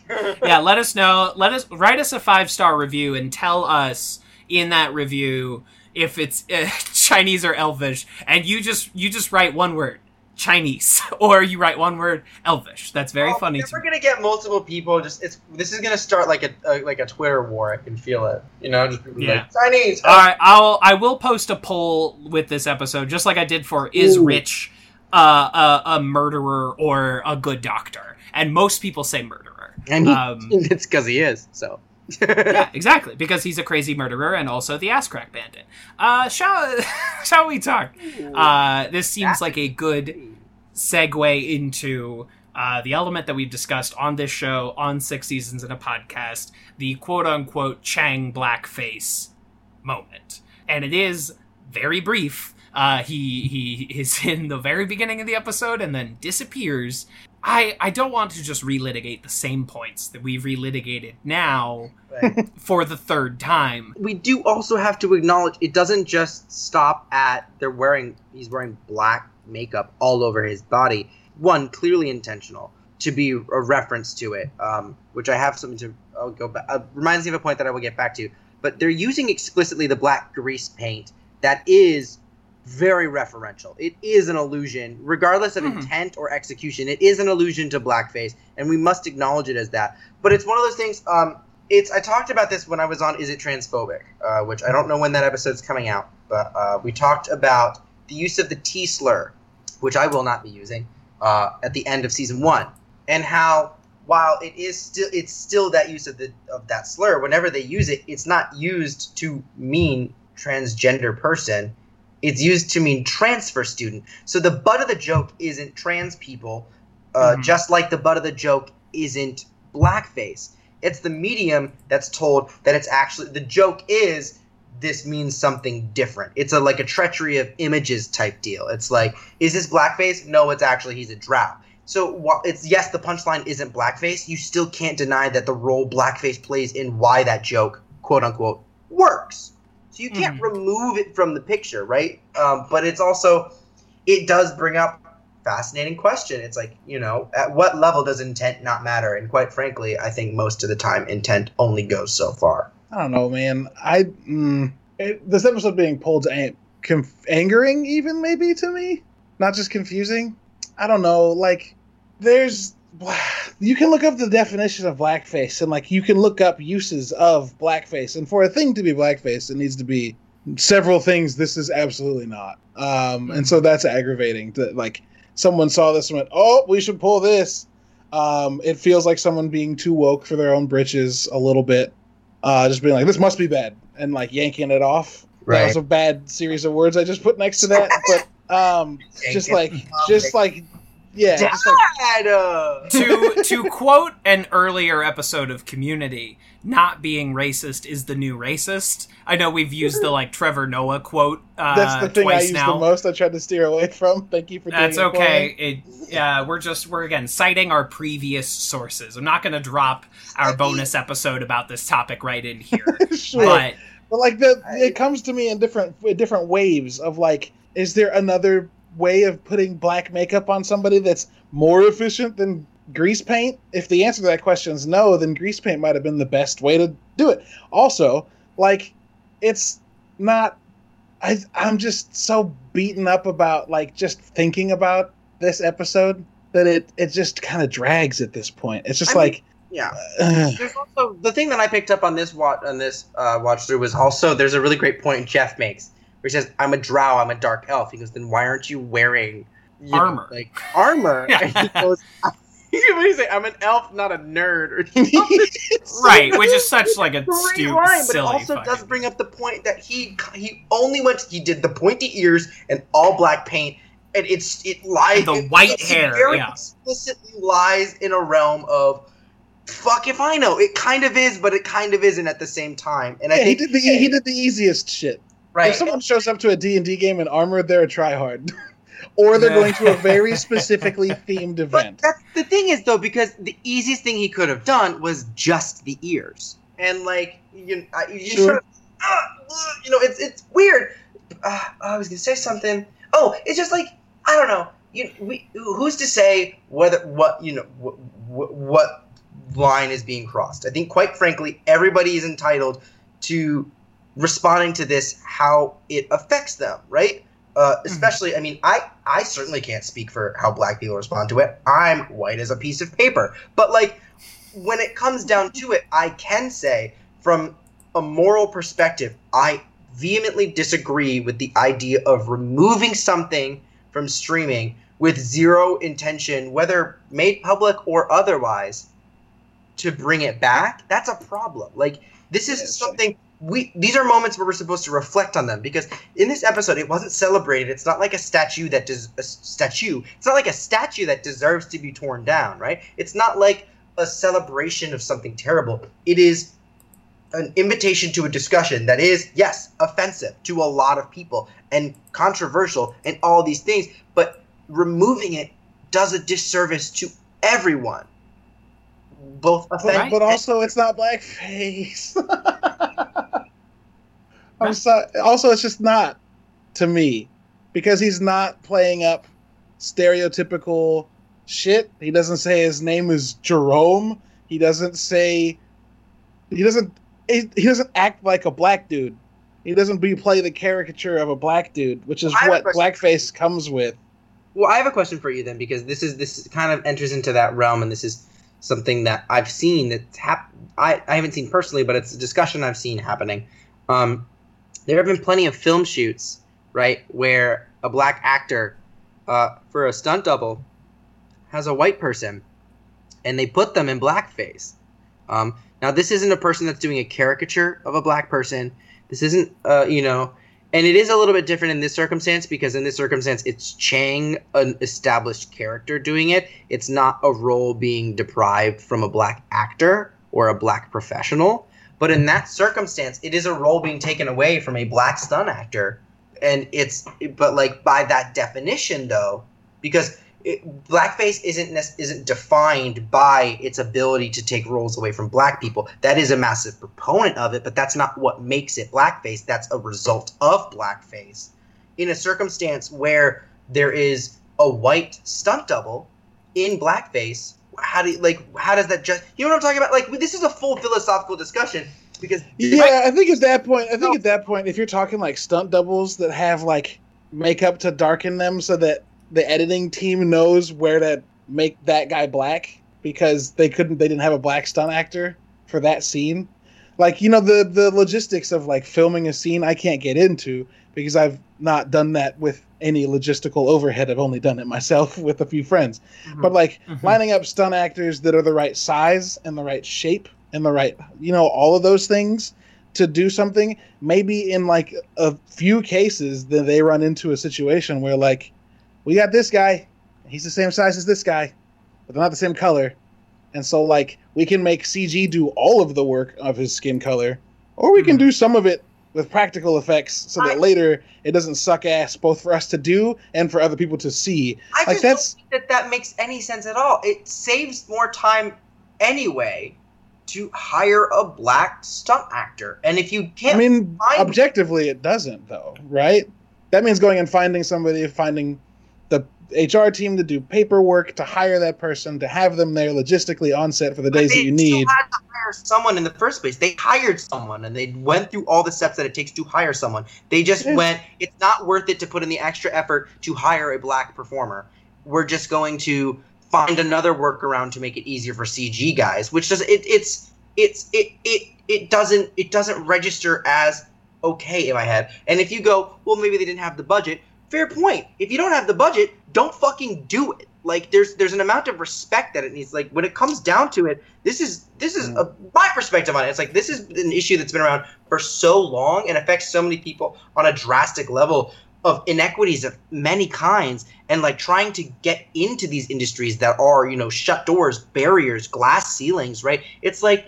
yeah, let us know. Let us write us a five star review and tell us in that review if it's uh, Chinese or Elvish, and you just you just write one word Chinese, or you write one word Elvish. That's very funny. We're gonna get multiple people, just it's this is gonna start like a, a like a Twitter war. I can feel it. You know, just Yeah. like Chinese. All right, I'll I will post a poll with this episode, just like I did for is Ooh. Rich uh, a, a murderer or a good doctor, and most people say murderer. And he, Um, it's because he is. So. yeah, exactly, because he's a crazy murderer and also the ass crack bandit. Uh, shall shall we talk? Uh, this seems like a good segue into uh, the element that we've discussed on this show on six seasons in a podcast the quote unquote Chang blackface moment. And it is very brief. Uh, he he is in the very beginning of the episode and then disappears. I, I don't want to just relitigate the same points that we've relitigated now But for the third time. we do also have to acknowledge it doesn't just stop at they're wearing he's wearing black makeup all over his body. One clearly intentional to be a reference to it, um, which I have something to I'll go back. Uh, reminds me of a point that I will get back to. But they're using explicitly the black grease paint that is very referential. It is an allusion, regardless of Mhm. intent or execution. It is an allusion to blackface, and we must acknowledge it as that. But it's one of those things. Um, it's I talked about this when I was on Is It Transphobic, uh, which I don't know when that episode's coming out, but uh, we talked about the use of the T slur, which I will not be using uh, at the end of season one, and how while it is still it's still that use of the of that slur. Whenever they use it, it's not used to mean transgender person. It's used to mean transfer student. So the butt of the joke isn't trans people, uh, Mhm. just like the butt of the joke isn't blackface. It's the medium that's told that it's actually the joke is this means something different. It's a like a treachery of images type deal. It's like, is this blackface? No, it's actually he's a drow. So while it's yes, the punchline isn't blackface. You still can't deny that the role blackface plays in why that joke, quote unquote, works. So you can't remove it from the picture, right? Um, but it's also, it does bring up fascinating question. It's like you know, at what level does intent not matter? And quite frankly, I think most of the time intent only goes so far. I don't know, man. I mm, it, this episode being pulled an- conf- angering, even maybe to me, not just confusing. I don't know. Like, there's you can look up the definition of blackface, and like you can look up uses of blackface, and for a thing to be blackface, it needs to be several things. This is absolutely not, um, and so that's aggravating. That like someone saw this and went, "Oh, we should pull this." Um, it feels like someone being too woke for their own britches a little bit uh, just being like, "This must be bad," and like yanking it off. That was a bad series of words I just put next to that, but um, just like, just like, yeah, just like, to to quote an earlier episode of Community, not being racist is the new racist. I know we've used the like Trevor Noah quote uh, that's the thing I use now. the most. I tried to steer away from. Thank you for doing That's okay. me. It yeah, we're just we're again citing our previous sources. I'm not going to drop our bonus episode about this topic right in here, sure, but but like the I- it comes to me in different in different waves of like, is there another way of putting black makeup on somebody that's more efficient than grease paint? If the answer to that question is no, then grease paint might have been the best way to do it. Also, like, it's not. I I'm just so beaten up about like just thinking about this episode that it it just kind of drags at this point. It's just I mean, like. yeah. There's also the thing that I picked up on this watch on this uh, watch through was also there's a really great point Jeff makes where he says, "I'm a drow, I'm a dark elf." He goes, "Then why aren't you wearing you know, Armor. like armor?" Yeah. And he goes, "What do you say? I'm an elf, not a nerd." Or something. right, which is such like a stupid, line, but it also fucking- does bring up the point that he he only went he did the pointy ears and all black paint and it's it lies And the it- white it hair, very yeah. explicitly lies in a realm of fuck if I know. It kind of is, but it kind of isn't at the same time. And I Yeah, he think did the he did the easiest shit. Right. If someone shows up to a D&D game in armor, they're a tryhard. or they're going to a very specifically themed But event. that's the thing is though, because the easiest thing he could have done was just the ears, and like you, you Sure. sort of, uh, you know, it's it's weird. Uh, I was gonna say something. Oh, it's just like I don't know. You, we, who's to say whether what you know what, what line is being crossed? I think, quite frankly, everybody is entitled to responding to this how it affects them, right? Uh, especially, I mean, I I certainly can't speak for how black people respond to it. I'm white as a piece of paper, but like when it comes down to it, I can say from a moral perspective, I vehemently disagree with the idea of removing something from streaming with zero intention, whether made public or otherwise, to bring it back. That's a problem. Like this is Yeah, something we these are moments where we're supposed to reflect on them because in this episode it wasn't celebrated. It's not like a statue that does a statue. It's not like a statue that deserves to be torn down, right? It's not like a celebration of something terrible. It is an invitation to a discussion that is yes offensive to a lot of people and controversial and all these things but removing it does a disservice to everyone both But, offend but also, it's not blackface. I'm sorry. Also, it's just not to me because he's not playing up stereotypical shit. He doesn't say his name is Jerome. He doesn't say he doesn't he, he doesn't act like a black dude. He doesn't be play the caricature of a black dude, which is I what blackface comes with. Well, I have a question for you then, because this is this kind of enters into that realm, and this is something that I've seen that's hap- I I haven't seen personally, but it's a discussion I've seen happening. Um, there have been plenty of film shoots, right, where a black actor uh, for a stunt double has a white person, and they put them in blackface. Um, now, this isn't a person that's doing a caricature of a black person. This isn't, uh, you know, and it is a little bit different in this circumstance because in this circumstance, it's Chang, an established character, doing it. It's not a role being deprived from a black actor or a black professional. But in that circumstance, it is a role being taken away from a black stunt actor, and it's but like by that definition though, because it, blackface isn't isn't defined by its ability to take roles away from black people. That is a massive proponent of it, but that's not what makes it blackface. That's a result of blackface. In a circumstance where there is a white stunt double in blackface, how do you, like how does that just you know what I'm talking about? Like this is a full philosophical discussion because Yeah, I think at that point, I think at that point, if you're talking like stunt doubles that have like makeup to darken them so that the editing team knows where to make that guy black because they couldn't, they didn't have a black stunt actor for that scene. Like you know the the logistics of like filming a scene, I can't get into because I've not done that with any logistical overhead. I've only done it myself with a few friends. But like Mhm. lining up stunt actors that are the right size and the right shape and the right, you know, all of those things to do something. Maybe in like a few cases, then they run into a situation where like, we got this guy, he's the same size as this guy, but they're not the same color, and so like we can make CG do all of the work of his skin color, or we can Mhm. do some of it with practical effects so that I- later it doesn't suck ass both for us to do and for other people to see. I Like, just that's- don't think that that makes any sense at all. It saves more time anyway to hire a black stunt actor, and if you can't, I mean, find- objectively, it doesn't, though, right? That means going and finding somebody, finding the HR team to do paperwork, to hire that person, to have them there logistically on set for the but days that you need. had to hire someone in the first place. They hired someone, and they went through all the steps that it takes to hire someone. They just Yeah. went. It's not worth it to put in the extra effort to hire a black performer. We're just going to find another workaround to make it easier for CG guys, which does it. It's it's it it it doesn't it doesn't register as okay in my head. And if you go, well, maybe they didn't have the budget. Fair point. If you don't have the budget, don't fucking do it. Like there's there's an amount of respect that it needs. Like when it comes down to it, this is this is mm. a, my perspective on it. It's like this is an issue that's been around for so long and affects so many people on a drastic level. of inequities of many kinds and like trying to get into these industries that are you know shut doors barriers glass ceilings right it's like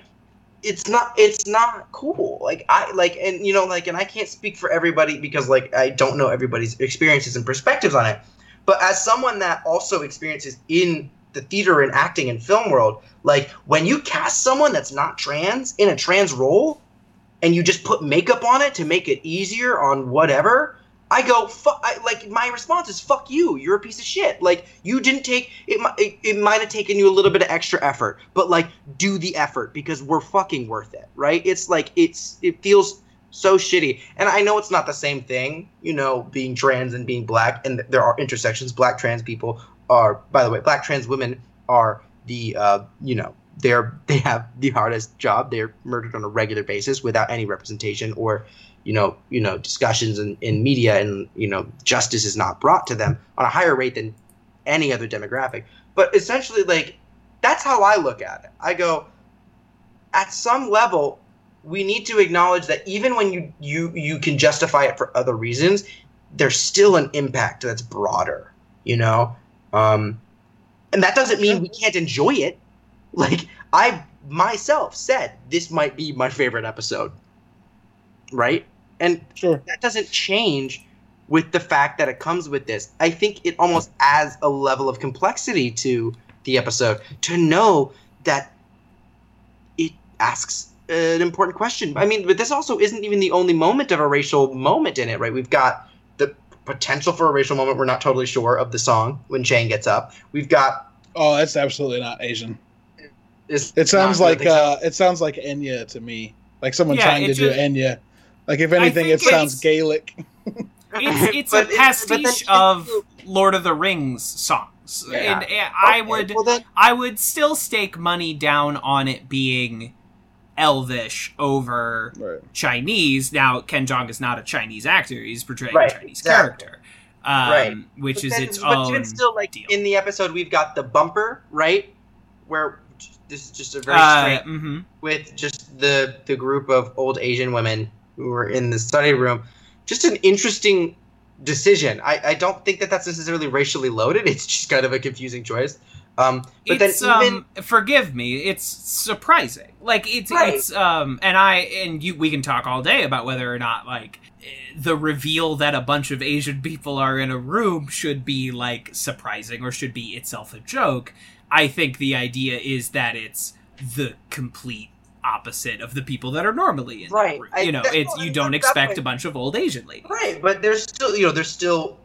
it's not it's not cool. Like i like and you know like and i can't speak for everybody because like i don't know everybody's experiences and perspectives on it. But as someone that also experiences in the theater and acting and film world like when you cast someone that's not trans in a trans role and you just put makeup on it to make it easier on whatever I go, fuck, like, my response is, fuck you, you're a piece of shit. Like, you didn't take, it, it, it might have taken you a little bit of extra effort, but, like, do the effort because we're fucking worth it, right? It's like, it's, it feels so shitty. And I know it's not the same thing, you know, being trans and being black, and there are intersections. Black trans people are, by the way, black trans women are the, uh, you know, they're, they have the hardest job. They're murdered on a regular basis without any representation or, you know, you know, discussions in, in media and you know, justice is not brought to them on a higher rate than any other demographic. But essentially, like that's how I look at it. I go, at some level, we need to acknowledge that even when you you you can justify it for other reasons, there's still an impact that's broader. You know, um, and that doesn't mean we can't enjoy it. Like I myself said, this might be my favorite episode. Right? And Sure. that doesn't change with the fact that it comes with this. I think it almost adds a level of complexity to the episode to know that it asks an important question. I mean, but this also isn't even the only moment of a racial moment in it, right? We've got the potential for a racial moment. We're not totally sure of the song when Chang gets up. We've got Oh, that's absolutely not Asian. this. It sounds like think so? uh, it sounds like Enya to me, like someone Yeah, trying it to do Enya. Like if anything, it sounds it's- Gaelic. It's it's a pastiche but of Lord of the Rings songs, Yeah. and uh, I Okay, would Well, then, I would still stake money down on it being Elvish over Right. Chinese. Now, Ken Jeong is not a Chinese actor; he's portraying Right, a Chinese exactly. character, um, Right. which but is then- its but own. even still, like deal. in the episode, we've got the bumper, right? Where this is just a very uh, straight mhm. with just the the group of old Asian women who were in the study room. Just an interesting decision. I, I don't think that that's necessarily racially loaded. It's just kind of a confusing choice. Um, but it's then even um forgive me it's surprising like it's Right. it's um and i and you we can talk all day about whether or not like the reveal that a bunch of asian people are in a room should be like surprising or should be itself a joke i think the idea is that it's the complete opposite of the people that are normally in Right. room. You know that- it's you don't expect definitely- a bunch of old asian ladies Right, but there's still you know there's still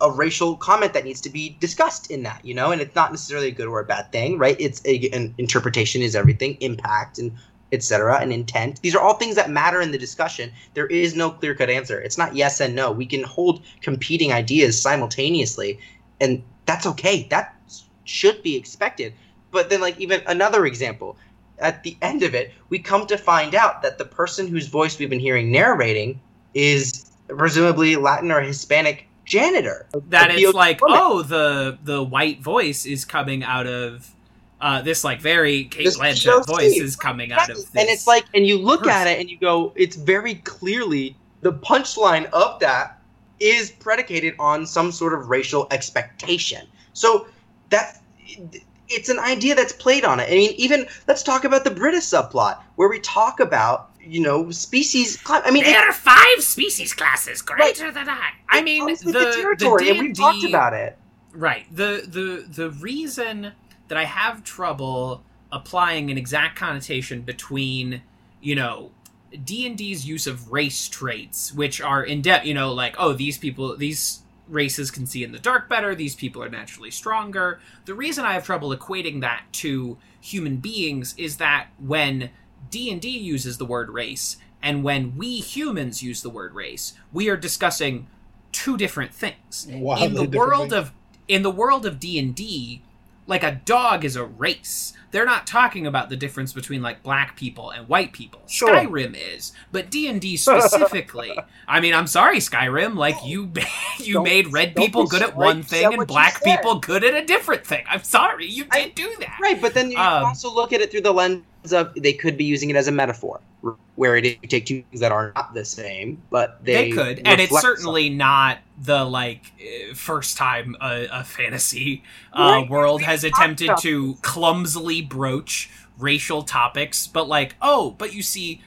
a racial comment that needs to be discussed in that, you know, and it's not necessarily a good or a bad thing, right? It's a, an interpretation is everything, impact and etc. and intent. These are all things that matter in the discussion. There is no clear cut answer. It's not yes and no. We can hold competing ideas simultaneously, and that's okay. That should be expected. But then, like even another example, at the end of it, we come to find out that the person whose voice we've been hearing narrating is presumably Latin or Hispanic janitor. that A it's like woman. oh the the white voice is coming out of uh this like very Cate This Blanchett voice is coming out of this and it's like, and you look at it and you go, it's very clearly the punchline of that is predicated on some sort of racial expectation. So that it's an idea that's played on it. I mean, even let's talk about the British subplot where we talk about you know species. cli- I mean, it, there are five species classes greater than I. I it mean, the, the territory, the and we D&D talked about it. Right. The the the reason that I have trouble applying an exact connotation between, you know, D&D's use of race traits, which are in depth, you know, like oh, these people these races can see in the dark better, these people are naturally stronger. The reason I have trouble equating that to human beings is that when D&D uses the word race and when we humans use the word race, we are discussing two different things Wildly in the world things. of in the world of D&D like a dog is a race. They're not talking about the difference between like black people and white people. Sure. Skyrim is but D&D specifically. I mean I'm sorry Skyrim. Like you you Don't- made red people good at one thing and black people good at a different thing. I'm sorry you did I- do that. Right, but then you Um, also look at it through the lens of they could be using it as a metaphor, where it you take two things that are not the same, but they, they could and it's certainly not the like uh, first time a, a fantasy uh, Right. world has attempted to clumsily broach racial topics, but like, oh, but you see,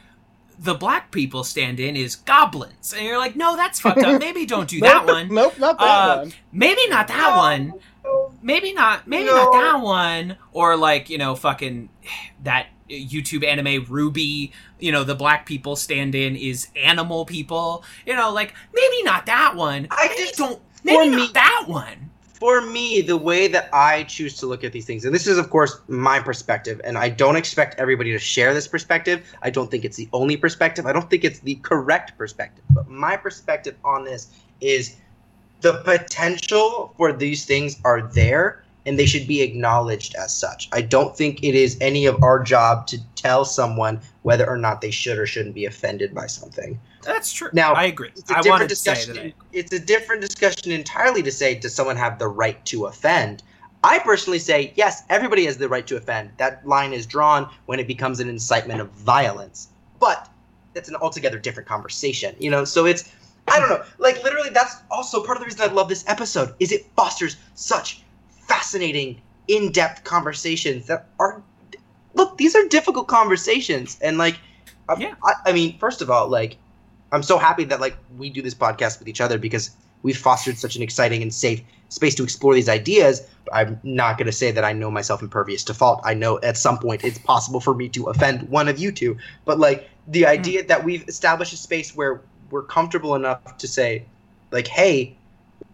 the black people stand in is goblins, and you're like, no, that's fucked up. Maybe don't do that one. Nope, not that Uh, one. Maybe not that one. Maybe not. Maybe not that one. Or like you know, fucking that YouTube anime RWBY. You know, the black people stand in is animal people. You know, like maybe not that one. I maybe just- don't. Maybe not me- that one. for me, the way that I choose to look at these things, and this is, of course, my perspective, and I don't expect everybody to share this perspective. I don't think it's the only perspective. I don't think it's the correct perspective. But my perspective on this is the potential for these things are there, and they should be acknowledged as such. I don't think it is any of our job to tell someone whether or not they should or shouldn't be offended by something. That's true. Now, I agree. It's a I different wanted to say discussion. that. I, It's a different discussion entirely to say, does someone have the right to offend? I personally say, yes, everybody has the right to offend. That line is drawn when it becomes an incitement of violence. But that's an altogether different conversation, you know. So it's, I don't know, like literally, that's also part of the reason I love this episode is it fosters such fascinating, in-depth conversations that are, look, these are difficult conversations, and like, I- Yeah. I, I mean, first of all, like, I'm so happy that like we do this podcast with each other because we've fostered such an exciting and safe space to explore these ideas. I'm not going to say that I know myself impervious to fault. I know at some point it's possible for me to offend one of you two, but like the mm-hmm. idea that we've established a space where we're comfortable enough to say, like, hey,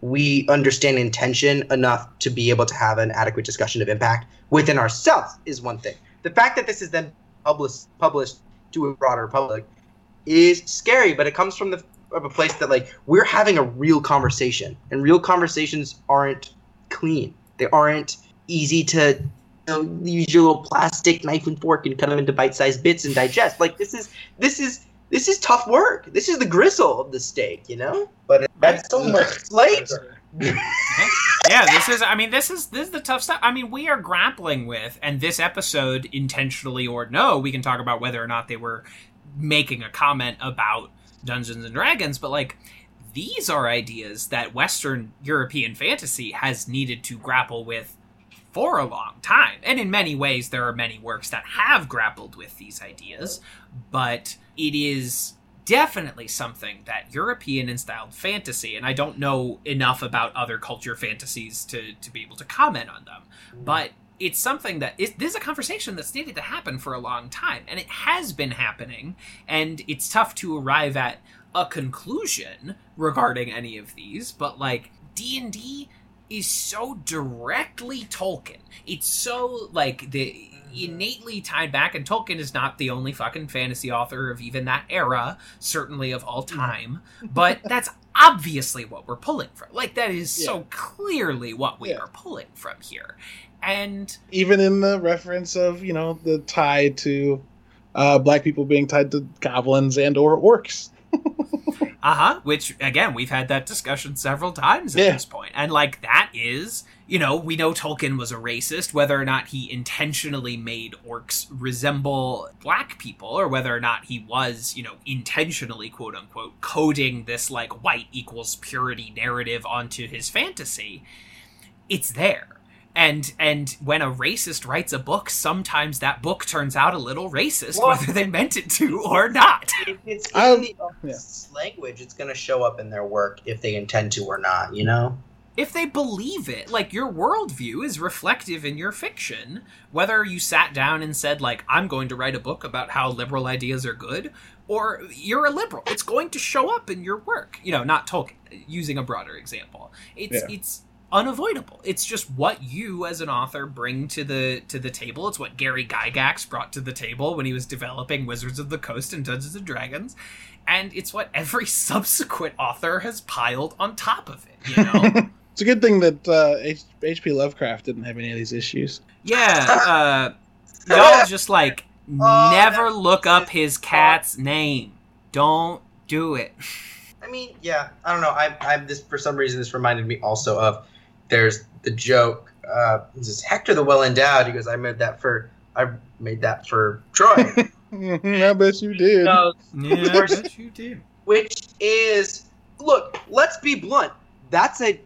we understand intention enough to be able to have an adequate discussion of impact within ourselves is one thing. The fact that this is then published published to a broader public is scary, but it comes from the of a place that like we're having a real conversation, and real conversations aren't clean. They aren't easy to you know, use your little plastic knife and fork and cut them into bite-sized bits and digest. Like this is this is this is tough work. This is the gristle of the steak, you know. But that's so much slate. yeah, this is. I mean, this is this is the tough stuff. I mean, we are grappling with, and this episode, intentionally or no, we can talk about whether or not they were making a comment about Dungeons and Dragons, but like these are ideas that Western European fantasy has needed to grapple with for a long time. And in many ways, there are many works that have grappled with these ideas, but it is definitely something that European and styled fantasy, and I don't know enough about other culture fantasies to, to be able to comment on them, but it's something that is, this is a conversation that's needed to happen for a long time, and it has been happening, and it's tough to arrive at a conclusion regarding any of these, but like D&D is so directly Tolkien. It's so like the innately tied back and Tolkien is not the only fucking fantasy author of even that era, certainly of all time, but that's obviously what we're pulling from. Like that is so clearly what we Yeah. are pulling from here. And Even in the reference of you know the tie to uh, black people being tied to goblins and or orcs. Uh-huh. Which again, we've had that discussion several times at Yeah. this. And like that is, you know, we know Tolkien was a racist, whether or not he intentionally made orcs resemble black people, or whether or not he was, you know, intentionally quote unquote coding this like white equals purity narrative onto his fantasy. It's there. And and when a racist writes a book, sometimes that book turns out a little racist, Well- whether they meant it to or not. If it's in Um, the yeah. language, it's going to show up in their work if they intend to or not. You know. if they believe it like your worldview is reflective in your fiction whether you sat down and said like i'm going to write a book about how liberal ideas are good or you're a liberal it's going to show up in your work you know not tolkien using a broader example it's Yeah. it's unavoidable it's just what you as an author bring to the to the table it's what gary gygax brought to the table when he was developing wizards of the coast and dungeons and dragons and it's what every subsequent author has piled on top of it you know It's a good thing that uh, H- H.P. Lovecraft didn't have any of these issues. Yeah, uh, y'all just like Oh, never look up his cat's name. Don't do it. I mean, yeah, I don't know. I, I this for some reason this reminded me also of there's the joke. Uh, this is Hector the Well Endowed. He goes, "I made that for I made that for Troy," I bet you did. no, Yeah, course. bet you do. which is look. Let's be blunt. that's a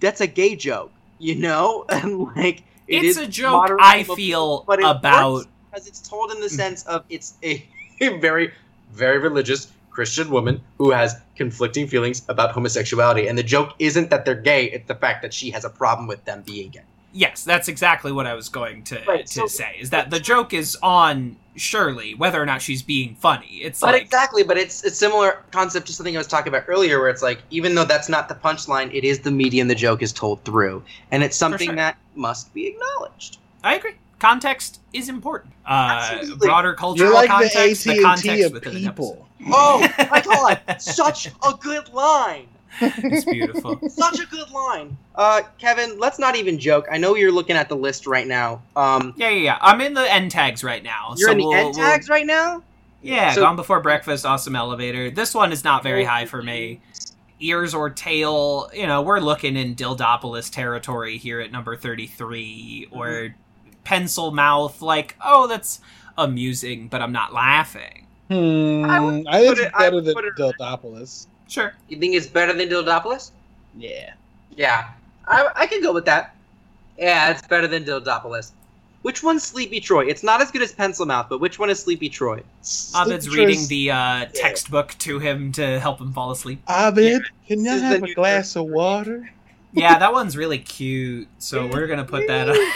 that's a gay joke, you know, and like it it's is a joke I homophobic, feel but about. works because it's told in the sense of it's a, a very very religious Christian woman who has conflicting feelings about homosexuality, and the joke isn't that they're gay; it's the fact that she has a problem with them being gay. Yes, that's exactly what I was going to Right, to so- say. Is that the joke is on Shirley, whether or not she's being funny. It's But like exactly, but it's a similar concept to something I was talking about earlier, where it's like even though that's not the punchline, it is the medium the joke is told through, and it's something sure. that must be acknowledged. I agree. Context is important. Uh, Absolutely. broader cultural You're like context, the the, AT&T context of within an people. Oh my god, such a good line. It's beautiful. Such a good line. Uh, Kevin, let's not even joke. I know you're looking at the list right now. Um, Yeah, yeah, yeah. I'm in the end tags right now. you're so in the we'll- end we'll- tags right now. Yeah, So- Gone Before Breakfast, Awesome Elevator. This one is not very high for me. Ears or Tail, you know, we're looking in Dildopolis territory here at number 33, Mm-hmm. or Pencil Mouth, like, oh, that's amusing, but I'm not laughing. Hmm, I I, think put it's it- better than put it- Dildopolis. Sure. You think it's better than Dildopolis? Yeah. Yeah, I, I can go with that. Yeah, it's better than Dildopolis. Which one's Sleepy Troy? It's not as good as Pencil Mouth, but which one is Sleepy Troy? Abed's Sleepy reading Troy's- the uh, textbook to him to help him fall asleep. Abed, can you have a glass of water? Yeah, that one's really cute, so we're gonna put that up.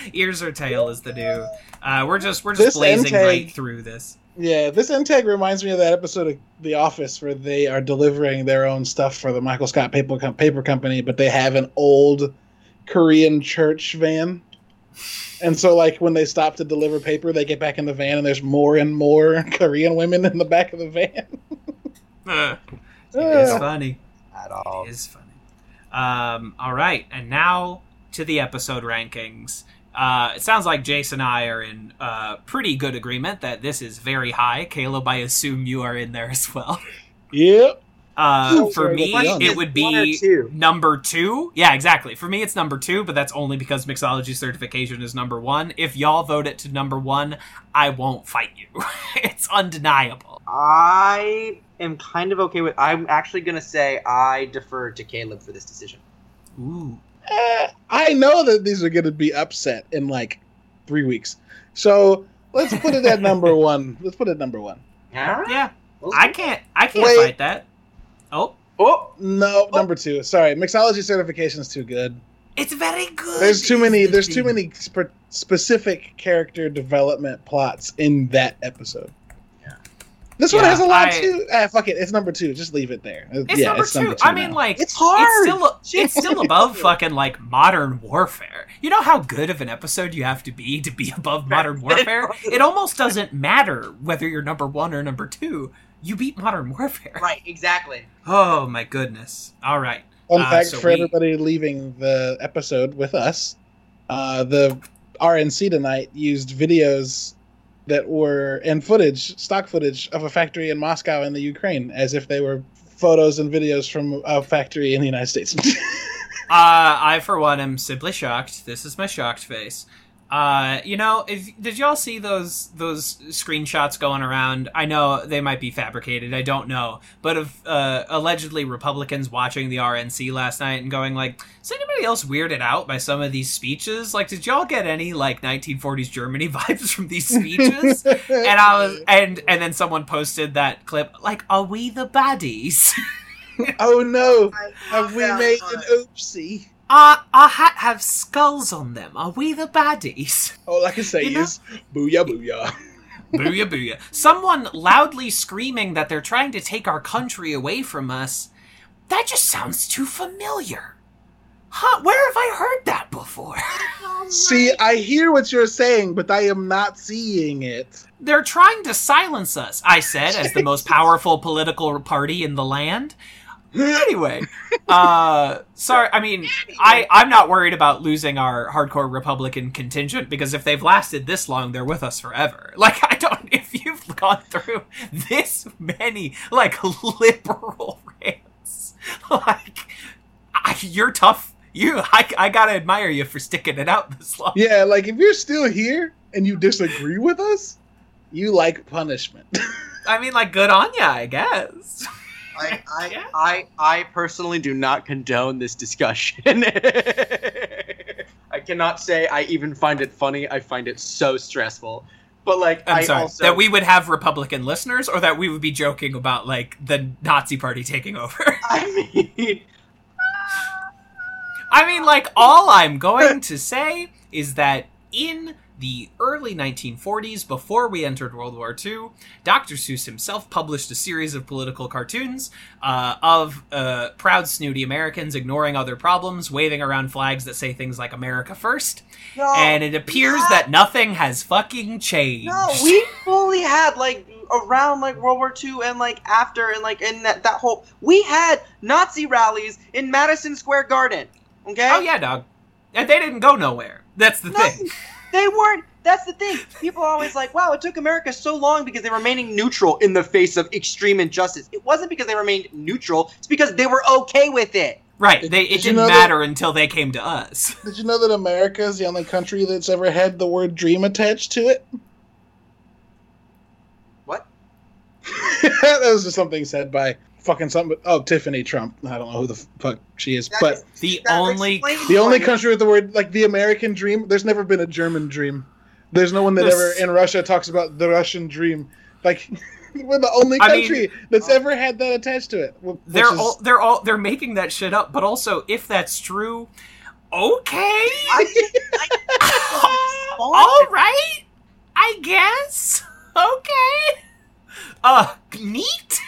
Ears or tail is the new. Uh, we're just we're just This blazing intake- right through this. Yeah, this intake reminds me of that episode of The Office where they are delivering their own stuff for the Michael Scott Paper, Com- paper Company, but they have an old Korean church van. And so, like, when they stop to deliver paper, they get back in the van, and there's more and more Korean women in the back of the van. Uh, it's funny. At all. It is funny. Um, all right, and now to the episode rankings. Uh, it sounds like Jace and I are in uh, pretty good agreement that this is very high. Caleb, I assume you are in there as well. yep. Uh, for sorry, me, it would be two? number two. Yeah, exactly. For me, it's number two, but that's only because mixology certification is number one. If y'all vote it to number one, I won't fight you. it's undeniable. I am kind of okay with. I'm actually gonna say I defer to Caleb for this decision. Ooh. Eh, I know that these are going to be upset in like three weeks. So let's put it at number one. Let's put it at number one. Alright. Yeah, I can't. I can't Wait. fight that. Oh, Oh, No, number two. Sorry, mixology certification is too good. it's very good. There's too many. There's too many spe- specific character development plots in that episode. Yeah. This one has a lot I- too. Ah, fuck it. It's number two. Just leave it there. It's yeah, number, it's two. number two. I mean, like it's hard. it's still it's still above fucking like modern warfare. You know how good of an episode you have to be to be above modern warfare? It almost doesn't matter whether you're number one or number two. You beat modern warfare. right. Exactly. Oh my goodness. All right. Fun uh, fact so for we- everybody leaving the episode with us: uh, the RNC tonight used videos that were and footage, stock footage of a factory in Moscow in the Ukraine, as if they were photos and videos from a factory in the United States. Uh, I, for one, am simply shocked. This is my shocked face. Uh, you know, if, did y'all see those those screenshots going around? I know they might be fabricated. I don't know, but of uh, allegedly Republicans watching the RNC last night and going like, "Is anybody else weirded out by some of these speeches? Like, did y'all get any like 1940s Germany vibes from these speeches?" and I was, and and then someone posted that clip like, "Are we the baddies?" oh no! Have we made an oopsie? Our, our hat have skulls on them. Are we the baddies? All I can say You know- is booyah booyah. booyah booyah. Someone loudly screaming that they're trying to take our country away from us. That just sounds too familiar. Huh, where have I heard that before? See, I hear what you're saying, but I am not seeing it. They're trying to silence us, I said, as the most powerful political party in the land. Anyway, uh, sorry, I mean, I, I'm not worried about losing our hardcore Republican contingent because if they've lasted this long, they're with us forever. Like, I don't, if you've gone through this many, like, liberal rants, like, I, you're tough. You, I, I gotta admire you for sticking it out this long. Yeah, like if you're still here and you disagree with us, you like punishment. I mean, like, good on ya, I guess. I, I, Yeah. I, I personally do not condone this discussion. I cannot say I even find it funny. I find it so stressful. But like, I'm I sorry. also That we would have Republican listeners, or that we would be joking about like the Nazi Party taking over. I mean, I mean, like, all I'm going to say is that in the early 1940s, before we entered World War II, Dr. Seuss himself published a series of political cartoons uh, of uh, proud, snooty Americans ignoring other problems, waving around flags that say things like America first. no, and it appears yeah. that nothing has fucking changed. no, we fully had like around like World War II and like after and like in that that whole we had Nazi rallies in Madison Square Garden. Okay. oh, yeah, dog. And they didn't go nowhere. That's the No, thing. They weren't. That's the thing. People are always like, "Wow, it took America so long because they were remaining neutral in the face of extreme injustice." It wasn't because they remained neutral. It's because they were okay with it. Right. Did- They, it did didn't know that- matter until they came to us. Did you know that America is the only country that's ever had the word dream attached to it? What? that was just something said by fucking something. Oh, Tiffany Trump. I don't know who the fuck she is, That but is- The only the only country with the word like the American dream. There's never been a German dream. There's no one that This- ever in Russia talks about the Russian dream. Like we're the only I mean- country that's ever had that attached to it. they're is- all they're all they're making that shit up but also if that's true okay I I, all right i guess okay uh neat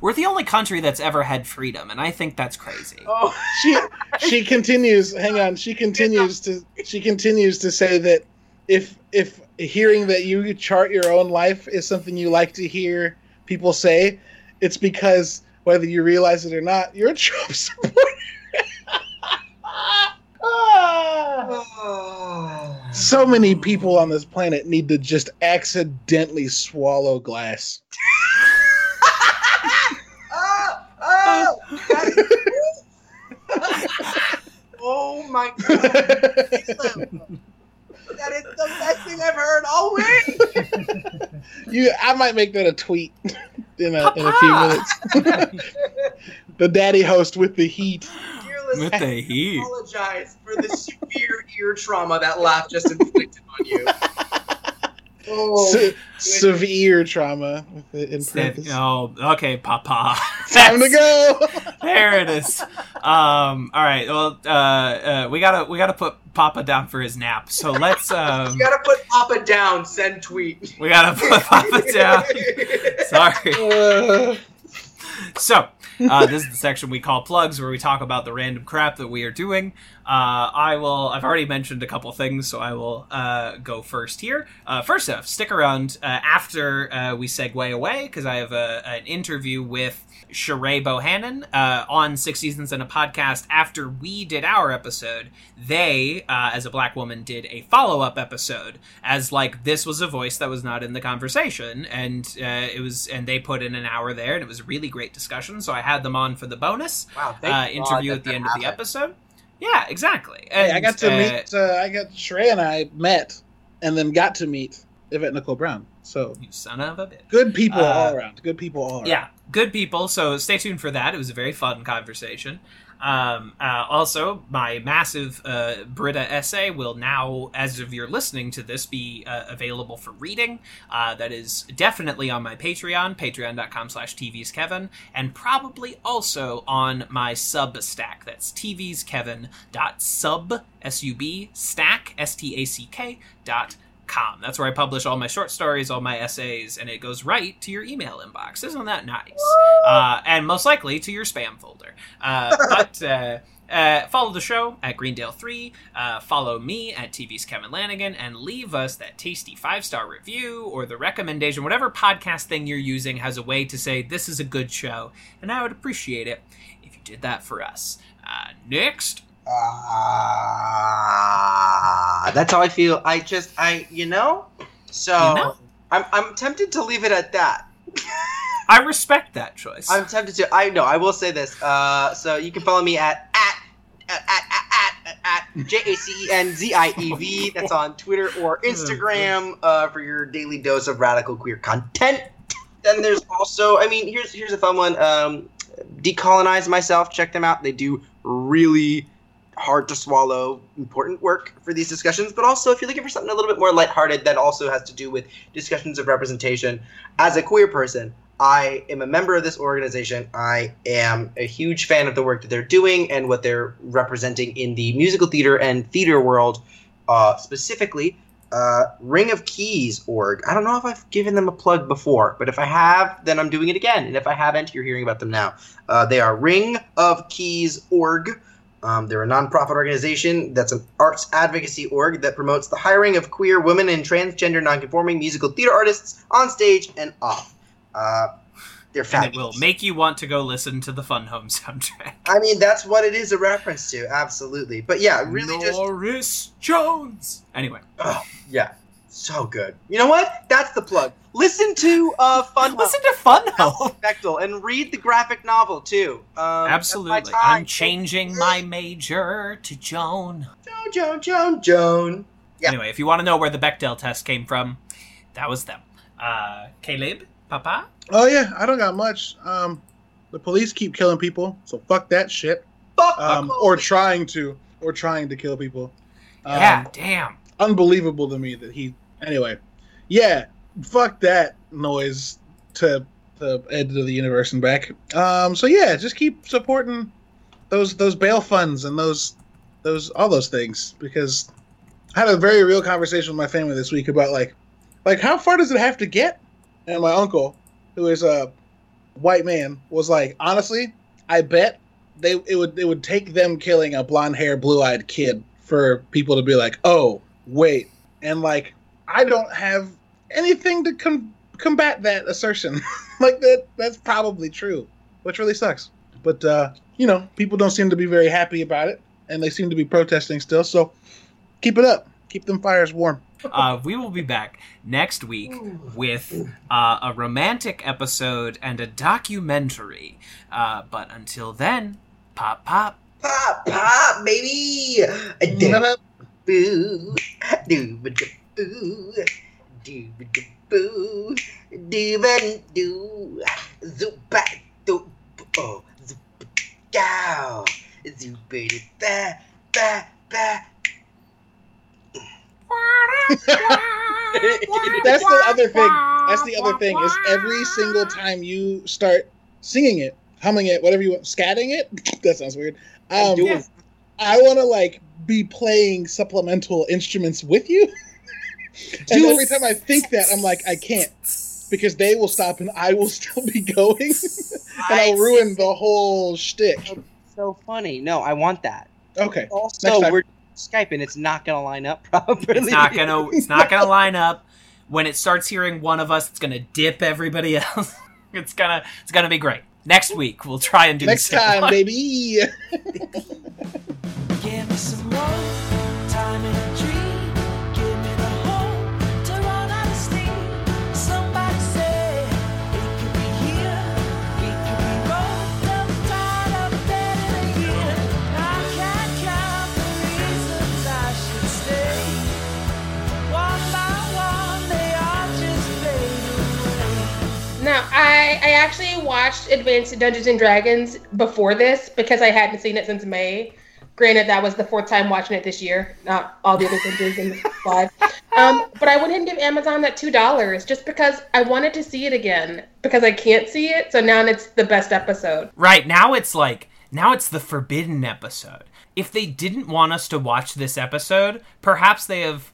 we're the only country that's ever had freedom and i think that's crazy. Oh, she she continues hang on she continues to she continues to say that if if hearing that you chart your own life is something you like to hear people say it's because whether you realize it or not you're a trump supporter. So many people on this planet need to just accidentally swallow glass oh, that is- my god, that is the best thing I've heard all week. you i might make that a tweet in a, in a few minutes. The daddy host with the heat. Dear with listener, the heat. apologize for the severe ear trauma that laugh just inflicted on you. Oh, Se- severe trauma in Said- oh okay papa Time to go. there it is um all right well uh, uh we gotta we gotta put papa down for his nap so let's um you gotta put Papa down. Send tweet. we gotta put papa down sorry Uh, So, uh, this is the section we call plugs, where we talk about the random crap that we are doing. Uh, I will. I've already mentioned a couple things, so I will uh, go first here. Uh, first off, stick around uh, after uh, we segue away because I have a, an interview with Sheree Bohannon uh, on Six Seasons and a Podcast. After we did our episode, they, uh, as a black woman, did a follow up episode as like this was a voice that was not in the conversation, and uh, it was, and they put in an hour there, and it was a really great discussion. So I had them on for the bonus Wow, uh, interview at the end of the episode. Yeah, exactly. hey, I got to uh, meet. Uh, I got Sheree and I met, and then got to meet Yvette Nicole Brown. So You son of a bitch. good people Uh, all around. Good people all around. Yeah, good people. So stay tuned for that. It was a very fun conversation. Um, uh, also, my massive uh, Brita essay will now, as of you're listening to this, be uh, available for reading. Uh, that is definitely on my Patreon, patreon.com slash tvskevin, and probably also on my Substack. That's tvskevin.sub, S-U-B, stack, S-T-A-C-K, dot com. That's where I publish all my short stories, all my essays, and it goes right to your email inbox. Isn't that nice? Uh, and most likely to your spam folder. Uh, but uh, uh, follow the show at Greendale3. Uh, follow me at TV's Kevin Lanigan, and leave us that tasty five star review or the recommendation. Whatever podcast thing you're using has a way to say this is a good show, and I would appreciate it if you did that for us. Uh, next. Ah, that's how I feel. I just, I, you know, so You know? I'm, I'm tempted to leave it at that. I respect that choice. I'm tempted to. I know. I will say this. Uh, so you can follow me at at at at at, at, at J A C E N Z I E V. That's on Twitter or Instagram uh, for your daily dose of radical queer content. then there's also, I mean, here's here's a fun one. Um, Decolonize myself. Check them out. They do really hard to swallow important work for these discussions but also if you're looking for something a little bit more lighthearted that also has to do with discussions of representation as a queer person i am a member of this organization. I am a huge fan of the work that they're doing and what they're representing in the musical theater and theater world uh, specifically uh, ring of keys org. I don't know if i've given them a plug before but if i have then i'm doing it again. And if i haven't you're hearing about them now. Uh, they are ring of keys org um, they're a nonprofit organization that's an arts advocacy org that promotes the hiring of queer women and transgender nonconforming musical theater artists on stage and off. Uh, they're And it will make you want to go listen to the Fun Home soundtrack. I mean, that's what it is a reference to, absolutely. But yeah, really just Norris Jones. Anyway, oh, yeah, so good. You know what? That's the plug. Listen to uh, Fun listen to Fun Home. Home Bechdel and read the graphic novel too. Um, Absolutely, I'm changing my major to Joan. Joan, Joan, Joan, Joan. Yeah. Anyway, if you want to know where the Bechdel test came from, that was them. Uh, Caleb, Papa. Oh yeah, I don't got much. Um, the police keep killing people, so fuck that shit. Fuck Um, or trying to, or trying to kill people. Um, yeah, damn. unbelievable to me that he. Anyway, yeah, fuck that noise to the edge of the universe and back. Um, so yeah, just keep supporting those those bail funds and those those all those things because I had a very real conversation with my family this week about like like how far does it have to get? And my uncle, who is a white man, was like, honestly, I bet they it would it would take them killing a blonde hair, blue eyed kid for people to be like, oh wait, and like I don't have anything to com- combat that assertion. like that that's probably true, which really sucks. But uh, you know, people don't seem to be very happy about it, and they seem to be protesting still. So keep it up, keep them fires warm. Uh, we will be back next week with uh, a romantic episode and a documentary. Uh, but until then, pop pop. Pop, pop, baby. A boo, dooba boo, boo, dooba doo, zoopa doo, oh, zoopa dow, zoopa ba ba ba. That's the other thing. That's the other thing is every single time you start singing it, humming it, whatever you want, scatting it. that sounds weird. Um, doing- I want to like be playing supplemental instruments with you. and Do every time I think that, I'm like, I can't because they will stop and I will still be going, and I'll ruin the whole shtick. So funny. No, I want that. Okay, Next Also, time. we're skyping. it's not gonna line up properly. It's not gonna. It's not gonna line up. When it starts hearing one of us, it's gonna dip everybody else. It's gonna. It's gonna be great. Next week we'll try and do next the same time, one. baby. Give me some more time in a dream. Now, I I actually watched Advanced Dungeons and Dragons before this because I hadn't seen it since May. Granted, that was the fourth time watching it this year, not all the other Dungeons in live. Um, but I went ahead and give Amazon that two dollars just because I wanted to see it again because I can't see it. So now it's the best episode. Right now, it's like now it's the forbidden episode. If they didn't want us to watch this episode, perhaps they have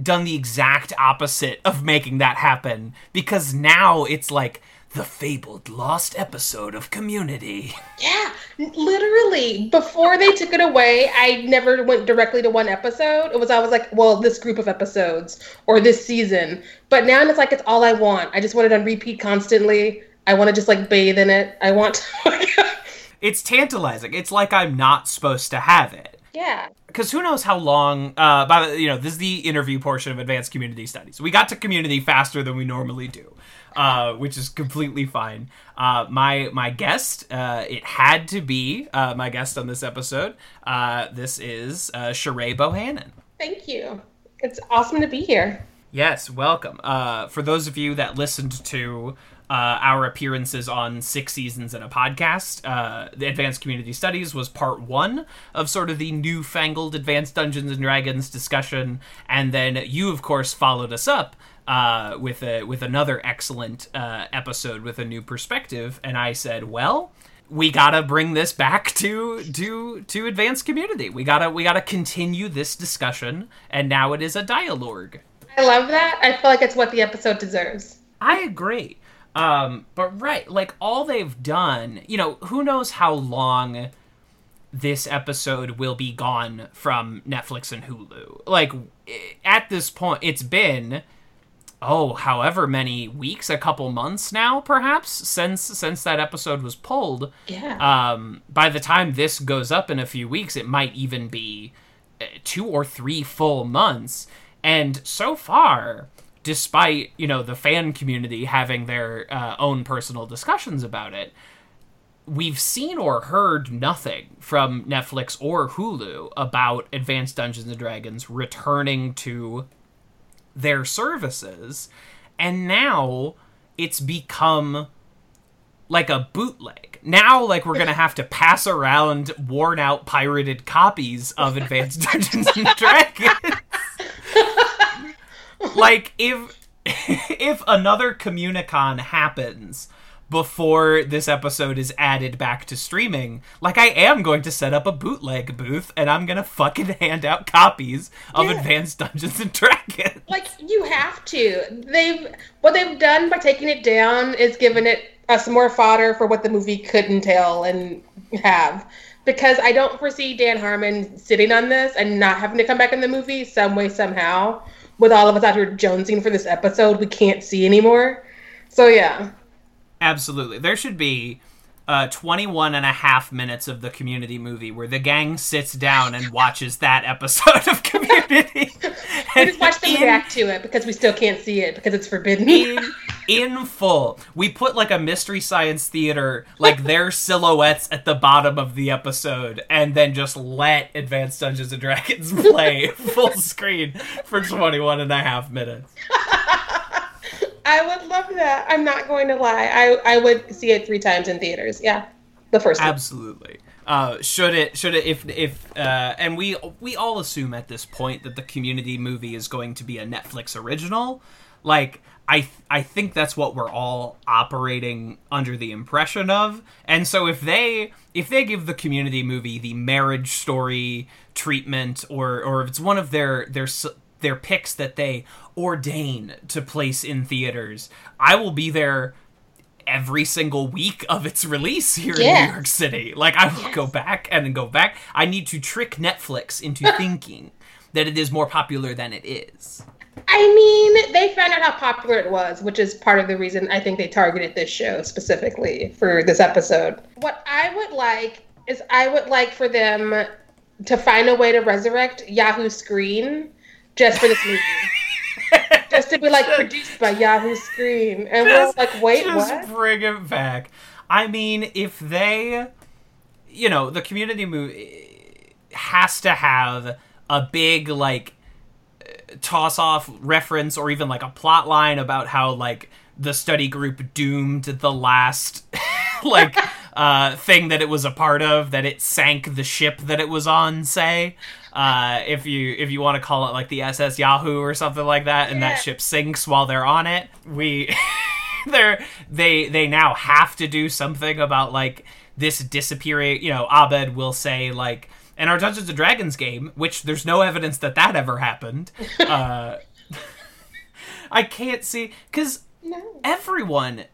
done the exact opposite of making that happen because now it's like the fabled lost episode of Community. Yeah, literally. Before they took it away, I never went directly to one episode. It was always like, well, this group of episodes or this season. But now it's like it's all I want. I just want it on repeat constantly. I want to just like bathe in it. I want to. It's tantalizing. It's like I'm not supposed to have it. yeah. Because who knows how long uh by the you know this is the interview portion of advanced community studies we got to community faster than we normally do uh which is completely fine uh my my guest uh it had to be uh my guest on this episode uh this is uh Sheree Bohannon Thank you. It's awesome to be here. Yes, welcome. Uh, for those of you that listened to uh, our appearances on six seasons in a podcast. Uh, the Advanced Community Studies was part one of sort of the newfangled Advanced Dungeons and Dragons discussion, and then you, of course, followed us up uh, with a with another excellent uh, episode with a new perspective. And I said, well. We gotta bring this back to to to advanced community. We gotta we gotta continue this discussion, and now it is a dialogue. I love that. I feel like it's what the episode deserves. I agree. Um, but right, like all they've done, you know, who knows how long this episode will be gone from Netflix and Hulu. Like at this point, it's been oh, however many weeks, a couple months now, perhaps since since that episode was pulled. Yeah. Um, by the time this goes up in a few weeks, it might even be uh, two or three full months. And so far, despite you know the fan community having their uh, own personal discussions about it, we've seen or heard nothing from Netflix or Hulu about Advanced Dungeons and Dragons returning to their services. And now it's become like a bootleg. Now, like, we're gonna have to pass around worn out pirated copies of Advanced Dungeons and Dragons. Like, if if another Communicon happens before this episode is added back to streaming, like I am going to set up a bootleg booth and I'm gonna fucking hand out copies of Yeah. Advanced Dungeons and Dragons. like you have to. They've what they've done by taking it down is given it us more fodder for what the movie could entail and have. Because I don't foresee Dan Harmon sitting on this and not having to come back in the movie some way somehow. With all of us out here jonesing for this episode, we can't see anymore. So yeah, Absolutely. There should be uh, 21 and a half minutes of the community movie where the gang sits down and watches that episode of community. we and just watch them in- react to it because we still can't see it because it's forbidden. in in full. We put like a mystery science theater, like their silhouettes at the bottom of the episode, and then just let Advanced Dungeons and Dragons play full screen for 21 and a half minutes. I would love that. I'm not going to lie. I I would see it three times in theaters. Yeah, the first one. Absolutely. Uh, should it? Should it? If if uh, and we we all assume at this point that the Community movie is going to be a Netflix original. Like I I think that's what we're all operating under the impression of. And so if they if they give the Community movie the marriage story treatment, or or if it's one of their their their picks that they ordain to place in theaters, I will be there every single week of its release here in New York City. Like I will go back and then go back. I need to trick Netflix into thinking that it is more popular than it is. I mean, they found out how popular it was, which is part of the reason I think they targeted this show specifically for this episode. What I would like is I would like for them to find a way to resurrect Yahoo Screen just for this movie. just to be like produced by Yahoo Screen. And Just- we're like, wait, just what? bring it back. I mean, if they, you know, the community movie has to have a big like toss off reference or even like a plot line about how like the study group doomed the last like uh thing that it was a part of that it sank the ship that it was on say uh if you if you want to call it like the ss yahoo or something like that and Yeah. that ship sinks while they're on it we they're they they now have to do something about like this disappearing you know abed will say like in our dungeons and dragons game which there's no evidence that that ever happened uh i can't see because No. everyone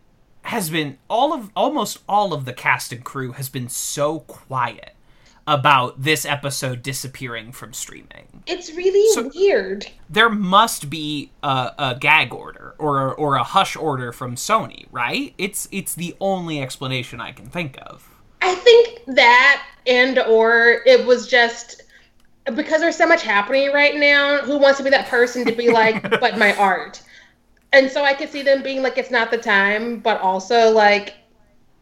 has been all of almost all of the cast and crew has been so quiet about this episode disappearing from streaming It's really So- weird. there must be a, a gag order or or a hush order from Sony, right? It's it's the only explanation I can think of. I think that and or it was just because there's so much happening right now. Who wants to be that person to be like, but my art? And so I could see them being like, it's not the time, but also like,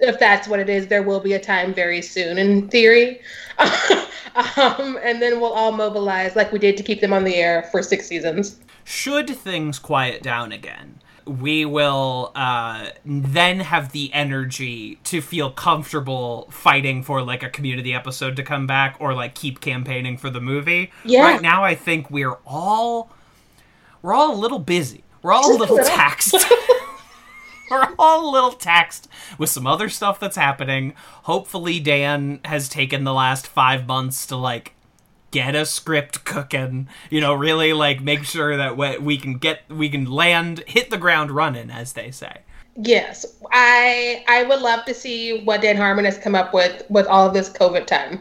if that's what it is, there will be a time very soon in theory. um, and then we'll all mobilize like we did to keep them on the air for six seasons. Should things quiet down again, we will uh, then have the energy to feel comfortable fighting for like a community episode to come back or like keep campaigning for the movie. Yeah. Right now, I think we're all we're all a little busy. We're all a Just a little little. taxed. we're all a little taxed with some other stuff that's happening. Hopefully, Dan has taken the last five months to like get a script cooking. You know, really like make sure that we, we can get we can land hit the ground running, as they say. Yes, I I would love to see what Dan Harmon has come up with with all of this COVID time,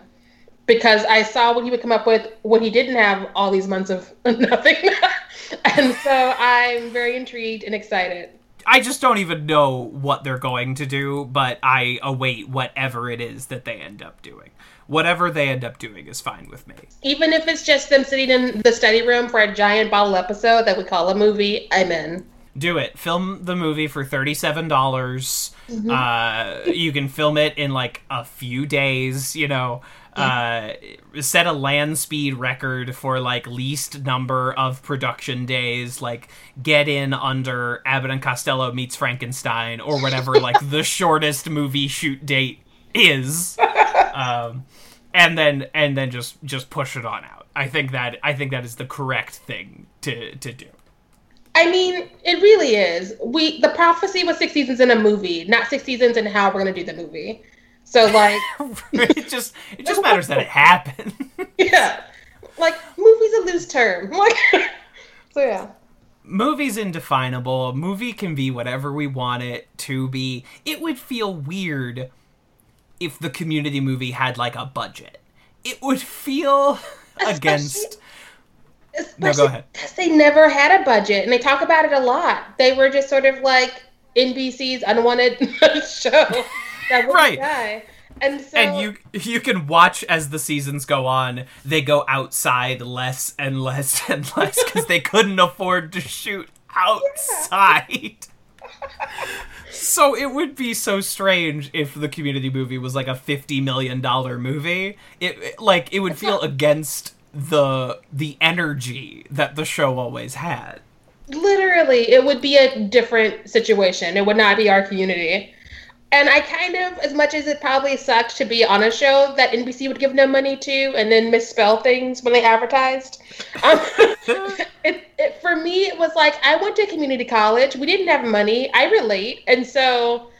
because I saw what he would come up with when he didn't have all these months of nothing, and so I'm very intrigued and excited. I just don't even know what they're going to do, but I await whatever it is that they end up doing. Whatever they end up doing is fine with me. Even if it's just them sitting in the study room for a giant bottle episode that we call a movie, I'm in. do it. Film the movie for thirty-seven dollars. Uh, you can film it in like a few days. You know, uh, set a land speed record for like least number of production days. Like get in under Abbott and Costello meets Frankenstein or whatever. like the shortest movie shoot date is. Um, and then and then just just push it on out. I think that I think that is the correct thing to to do. I mean, it really is. We the prophecy was six seasons in a movie, not six seasons in how we're gonna do the movie. So like, it just it just matters that it happened. yeah, like movie's a loose term. Like, so yeah. Movie's indefinable. A movie can be whatever we want it to be. It would feel weird if the community movie had like a budget. It would feel against No, go ahead. Because they never had a budget, and they talk about it a lot. They were just sort of like NBC's unwanted show that would Right. die. And so, and you you can watch as the seasons go on they go outside less and less and less because they couldn't afford to shoot outside so it would be so strange if the community movie was like a 50 million dollar movie it, it- like it would feel against the the energy that the show always had literally, it would be a different situation. It would not be our community. And I kind of, as much as it probably sucked to be on a show that NBC would give no money to and then misspell things when they advertised, um, it, it, for me, it was like I went to community college. We didn't have money. I relate. And so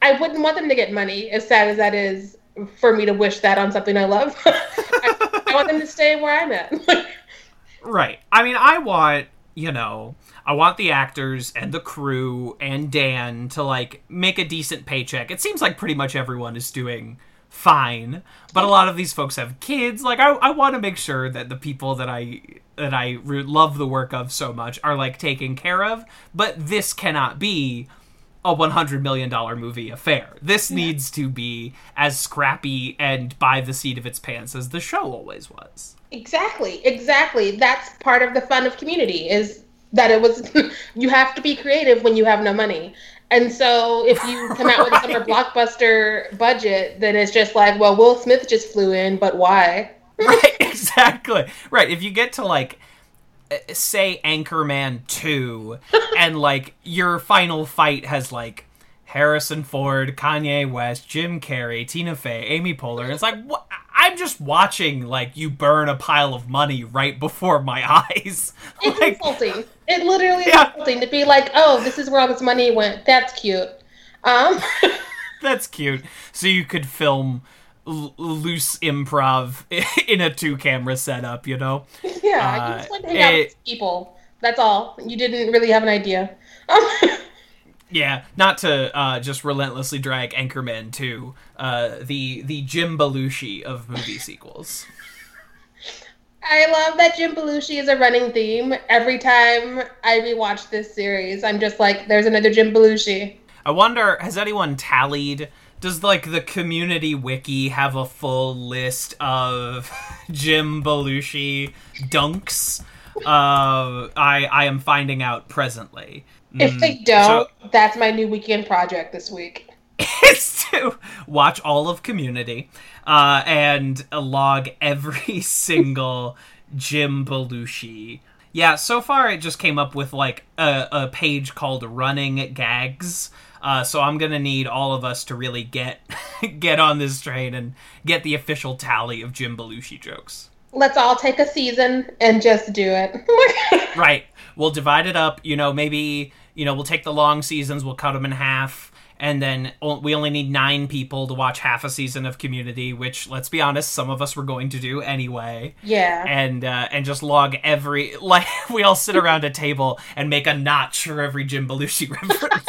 I wouldn't want them to get money, as sad as that is for me to wish that on something I love. I, I want them to stay where I'm at. Right. I mean, I want, you know, I want the actors and the crew and Dan to like make a decent paycheck. It seems like pretty much everyone is doing fine, but a lot of these folks have kids. Like I I want to make sure that the people that I that I love the work of so much are like taken care of, but this cannot be a 100 million dollar movie affair. This needs to be as scrappy and by the seat of its pants as the show always was. Exactly, exactly. That's part of the fun of community is that it was you have to be creative when you have no money. And so if you come out with a summer blockbuster budget, then it's just like, well, Will Smith just flew in, but why? right exactly right if you get to like say anchorman 2 and like your final fight has like harrison ford kanye west jim carrey tina fey amy poehler it's like what i'm just watching like you burn a pile of money right before my eyes It's like insulting. It literally is insulting to be like, oh, this is where all this money went. That's cute. Um, that's cute so you could film l- loose improv in a two camera setup you know yeah, Uh, you just went to hang out with people. That's all. You didn't really have an idea. Yeah, not to uh, just relentlessly drag Anchorman to uh, the the Jim Belushi of movie sequels. I love that Jim Belushi is a running theme. Every time I rewatch this series, I'm just like, there's another Jim Belushi. I wonder, has anyone tallied? Does like the community wiki have a full list of Jim Belushi dunks? Uh, I I am finding out presently. If they Mm, don't, so- that's my new weekend project this week. is to watch all of Community uh, and log every single Jim Belushi Yeah, so far it just came up with like a, a page called running gags. Uh, so I'm gonna need all of us to really get get on this train and get the official tally of Jim Belushi jokes. Let's all take a season and just do it. Right. We'll divide it up. You know, maybe you know we'll take the long seasons, we'll cut them in half, and then we only need nine people to watch half a season of Community. Which, let's be honest, some of us were going to do anyway. yeah. and uh, and just log every like we all sit around a table and make a notch for every Jim Belushi reference.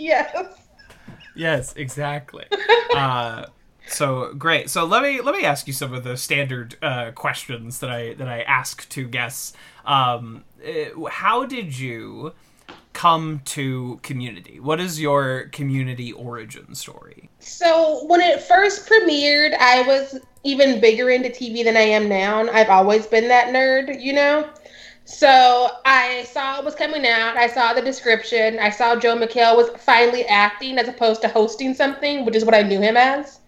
Yes. yes, exactly. Uh, so great. So let me let me ask you some of the standard uh, questions that I that I ask to guests. Um, uh, how did you come to Community? What is your Community origin story? So when it first premiered, I was even bigger into TV than I am now. and I've always been that nerd, you know. So I saw it was coming out. I saw the description. I saw Joel McHale was finally acting as opposed to hosting something, which is what I knew him as.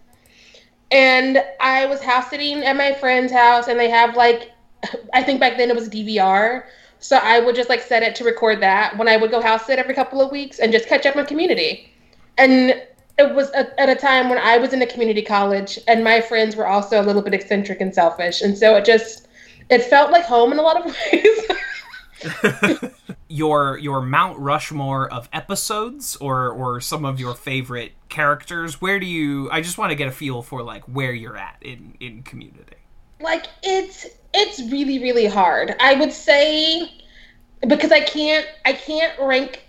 And I was house sitting at my friend's house, and they have like, I think back then it was DVR. So I would just like set it to record that when I would go house sit every couple of weeks and just catch up on Community. And it was at, at a time when I was in a community college, and my friends were also a little bit eccentric and selfish, and so it just it felt like home in a lot of ways. your your Mount Rushmore of episodes or or some of your favorite characters. Where do you? I just want to get a feel for like where you're at in in Community. like it's it's really really hard. I would say because I can't I can't rank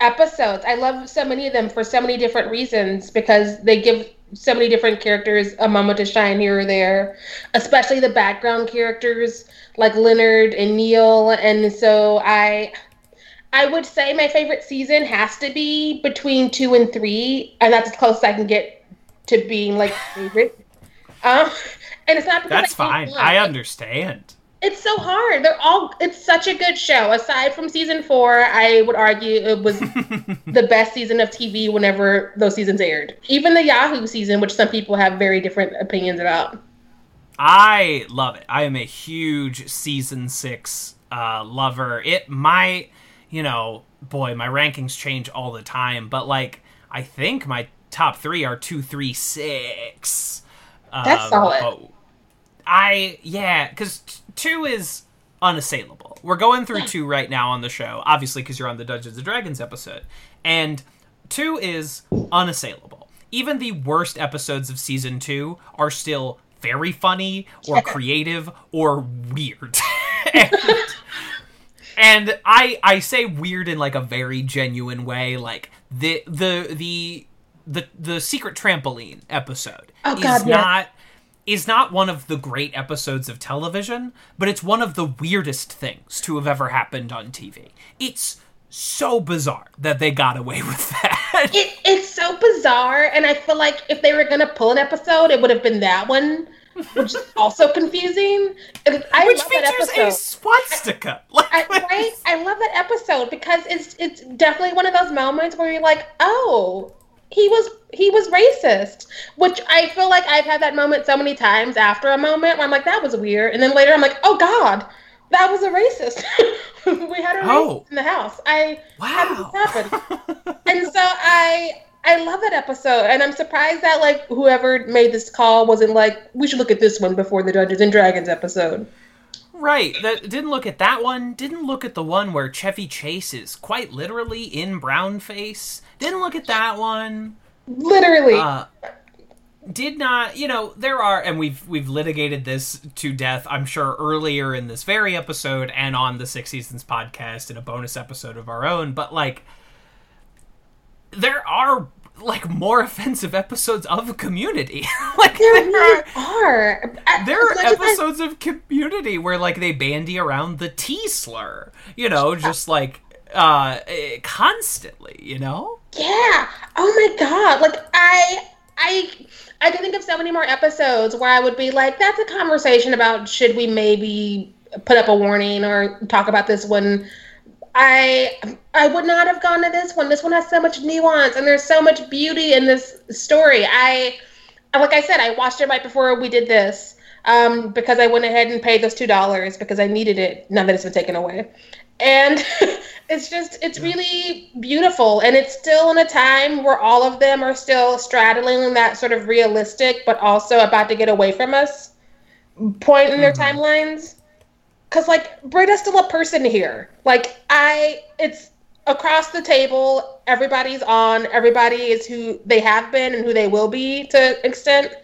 episodes. I love so many of them for so many different reasons because they give so many different characters a moment to shine here or there, especially the background characters like Leonard and Neil. And so I I would say my favorite season has to be between two and three, and that's as close as I can get to being like favorite. Um, and it's not because That's I fine. I understand. It's so hard. They're all. It's such a good show. Aside from season four, I would argue it was the best season of TV whenever those seasons aired. Even the Yahoo season, which some people have very different opinions about. I love it. I am a huge season six uh, lover. It might, you know, boy, my rankings change all the time, but like, I think my top three are two, three, six. That's Um, solid. I yeah, because two is unassailable. We're going through two right now on the show, obviously because you're on the Dungeons and Dragons episode, and two is unassailable. Even the worst episodes of season two are still very funny or creative or weird. and, and I I say weird in like a very genuine way. Like the the the the the secret trampoline episode Oh, is God, yes. not is not one of the great episodes of television, but it's one of the weirdest things to have ever happened on TV. It's so bizarre that they got away with that. It, it's so bizarre, and I feel like if they were gonna pull an episode, it would have been that one, which is also confusing. I which love that features a swastika. Like, I, right? I love that episode because it's it's definitely one of those moments where you're like, oh, he was he was racist, which I feel like I've had that moment so many times after a moment where I'm like, that was weird, and then later I'm like, oh God, that was a racist. we had a Oh. racist in the house. I wow. this happen? and so I I love that episode, and I'm surprised that like whoever made this call wasn't like, we should look at this one before the Dungeons and Dragons episode. Right. That didn't look at that one. Didn't look at the one where Chevy Chase is quite literally in brown face. Didn't look at that one. Literally. Uh, did not, you know, there are, and we've we've litigated this to death. I'm sure earlier in this very episode and on the Six Seasons podcast in a bonus episode of our own. But like, there are like more offensive episodes of Community. like There there really are. are. I- There are much I- episodes of Community where like they bandy around the T slur, you know, just like uh eh, constantly, you know. yeah. Oh my god. Like I, I, I can think of so many more episodes where I would be like, "That's a conversation about should we maybe put up a warning or talk about this one." I, I would not have gone to this one. This one has so much nuance and there's so much beauty in this story. I, like I said, I watched it right before we did this. um, because I went ahead and paid those two dollars because I needed it now that it's been taken away. And it's just it's really beautiful. And it's still in a time where all of them are still straddling that sort of realistic but also about to get away from us point in their Mhm. timelines. Because like britta's still a person here. Like i it's across the table. Everybody's on. Everybody is who they have been and who they will be to extent.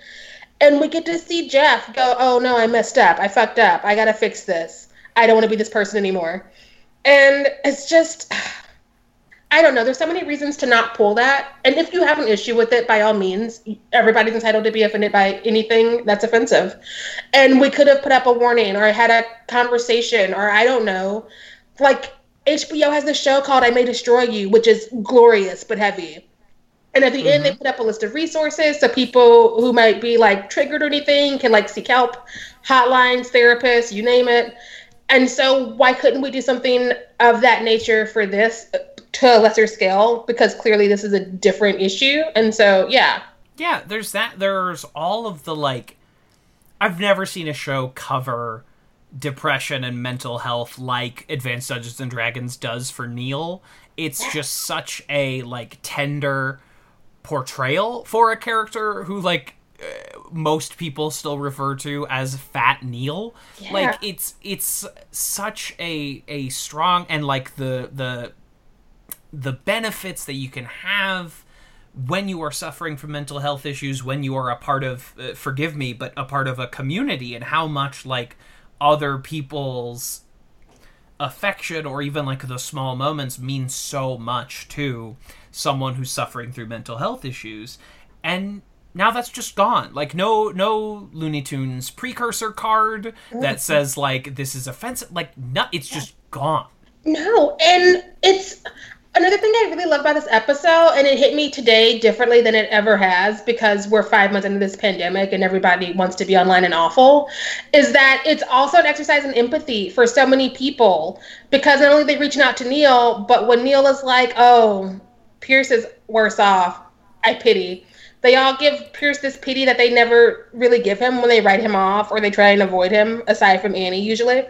And we get to see jeff go oh no i messed up. I fucked up. I gotta fix this. I don't want to be this person anymore and it's just I don't know. There's so many reasons to not pull that. And if you have an issue with it, by all means, everybody's entitled to be offended by anything that's offensive. And we could have put up a warning or had a conversation or I don't know. Like HBO has this show called I May Destroy You, which is glorious but heavy. And at the end, they mm-hmm. put up a list of resources so people who might be like triggered or anything can like seek help, hotlines, therapists, you name it. And so, why couldn't we do something of that nature for this uh, to a lesser scale? Because clearly, this is a different issue. And so, yeah, Yeah, there's that. There's all of the like. I've never seen a show cover depression and mental health like Advanced Dungeons and Dragons does for Neil. It's just such a like tender portrayal for a character who like most people still refer to as Fat Neil. Yeah. Like it's it's such a a strong and like the the the benefits that you can have when you are suffering from mental health issues when you are a part of uh, forgive me but a part of a community and how much like other people's affection or even like the small moments mean so much to someone who's suffering through mental health issues and now that's just gone. Like no no looney tunes precursor card that says like this is offensive. Like no, it's just gone. No, and it's another thing I really love about this episode, and it hit me today differently than it ever has because we're five months into this pandemic and everybody wants to be online and awful, is that it's also an exercise in empathy for so many people because not only are they reaching out to Neil, but when Neil is like, oh, Pierce is worse off, I pity. They all give Pierce this pity that they never really give him when they write him off or they try and avoid him, aside from Annie usually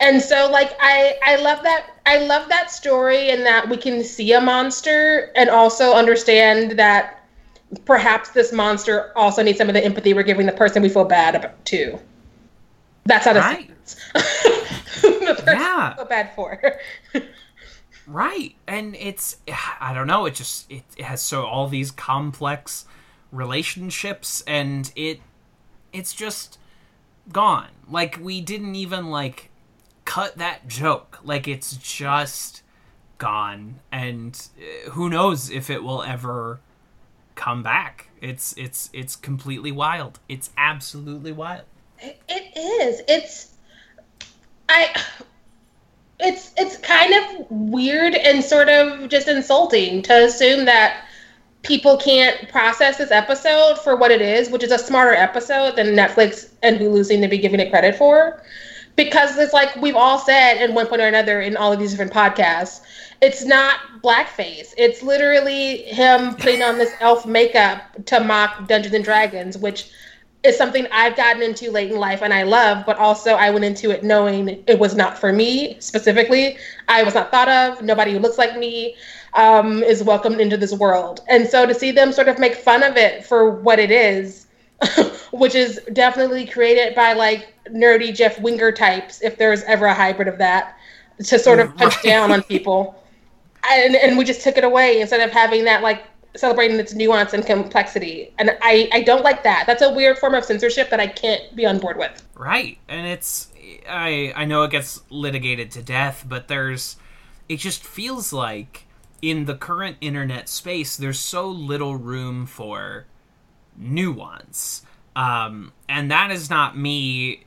and so like i i love that i love that story and that we can see a monster and also understand that perhaps this monster also needs some of the empathy we're giving the person we feel bad about too that's how this Right. the person Yeah. we feel bad for Right. And it's I don't know, it just it, it has so all these complex relationships and it it's just gone. Like we didn't even like cut that joke. Like it's just gone and uh, who knows if it will ever come back. It's it's it's completely wild. It's absolutely wild. It, it is. It's I it's it's kind of weird and sort of just insulting to assume that people can't process this episode for what it is, which is a smarter episode than Netflix and Hulu seem to be giving it credit for. Because it's like we've all said at one point or another in all of these different podcasts, it's not blackface. It's literally him putting on this elf makeup to mock Dungeons and Dragons, which is something I've gotten into late in life and I love, but also I went into it knowing it was not for me specifically. I was not thought of. Nobody who looks like me um, is welcomed into this world. And so to see them sort of make fun of it for what it is, which is definitely created by like nerdy Jeff Winger types, if there's ever a hybrid of that, to sort of punch down on people. And, and we just took it away instead of having that like celebrating its nuance and complexity. And I, I don't like that. That's a weird form of censorship that I can't be on board with. Right. And it's I I know it gets litigated to death, but there's it just feels like in the current internet space there's so little room for nuance. Um and that is not me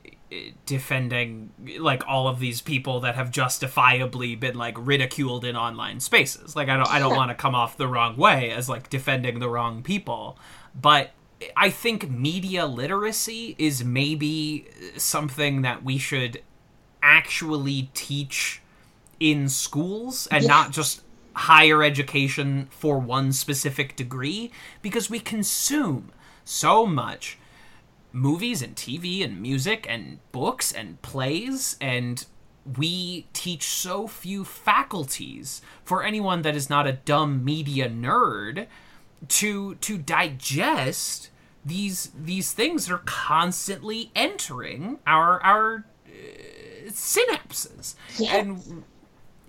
defending like all of these people that have justifiably been like ridiculed in online spaces. Like I don't I don't want to come off the wrong way as like defending the wrong people, but I think media literacy is maybe something that we should actually teach in schools and not just higher education for one specific degree because we consume so much movies and TV and music and books and plays and we teach so few faculties for anyone that is not a dumb media nerd to to digest these these things that are constantly entering our our uh, synapses. And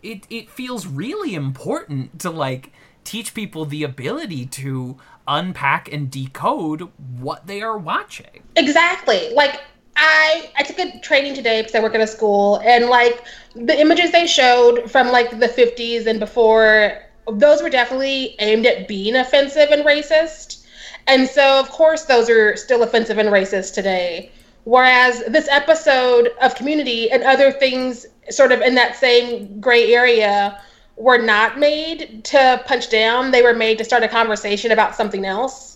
it it feels really important to like teach people the ability to unpack and decode what they are watching Exactly. Like I I took a training today because I work at a school and like the images they showed from like the 50s and before those were definitely aimed at being offensive and racist. And so of course those are still offensive and racist today. Whereas this episode of Community and other things sort of in that same gray area were not made to punch down. They were made to start a conversation about something else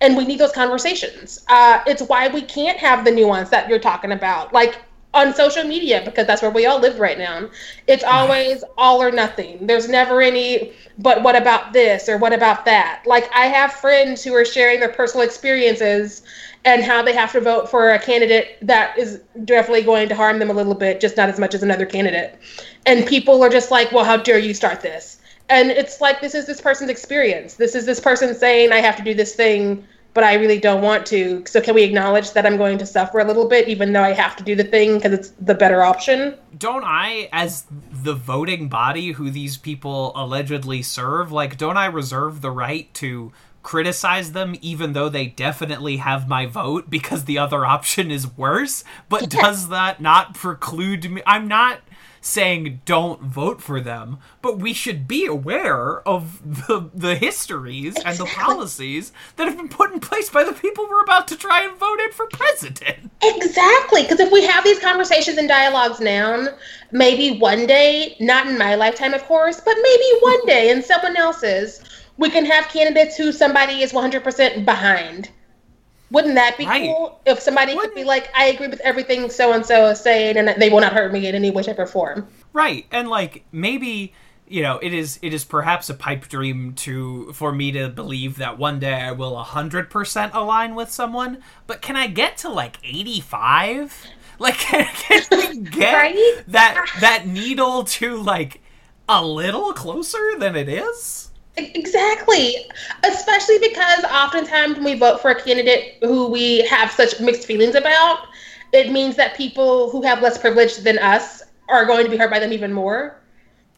and we need those conversations. Uh, it's why we can't have the nuance that you're talking about, like on social media, because that's where we all live right now. It's always all or nothing. There's never any, but what about this or what about that? Like I have friends who are sharing their personal experiences and how they have to vote for a candidate that is definitely going to harm them a little bit, just not as much as another candidate. And people are just like, well, how dare you start this? and it's like this is this person's experience this is this person saying i have to do this thing but i really don't want to so can we acknowledge that i'm going to suffer a little bit even though i have to do the thing because it's the better option don't I, as the voting body who these people allegedly serve, like, don't I reserve the right to criticize them even though they definitely have my vote because the other option is worse? But does that not preclude me? I'm not saying don't vote for them, but we should be aware of the the histories and the policies that have been put in place by the people we're about to try and vote in for president. Exactly, because if we have these conversations and dialogues now, maybe one day, not in my lifetime, of course, but maybe one day in someone else's, we can have candidates who somebody is 100% behind. Wouldn't that be Right. cool if somebody could be like, I agree with everything so and so is saying, and they will not hurt me in any way, shape, or form? Right. And like maybe you know, it is it is perhaps a pipe dream to for me to believe that one day I will 100% align with someone, but can I get to like 85? Like can, can we get Right? that that needle to like a little closer than it is? Exactly. Especially because oftentimes when we vote for a candidate who we have such mixed feelings about, it means that people who have less privilege than us are going to be hurt by them even more,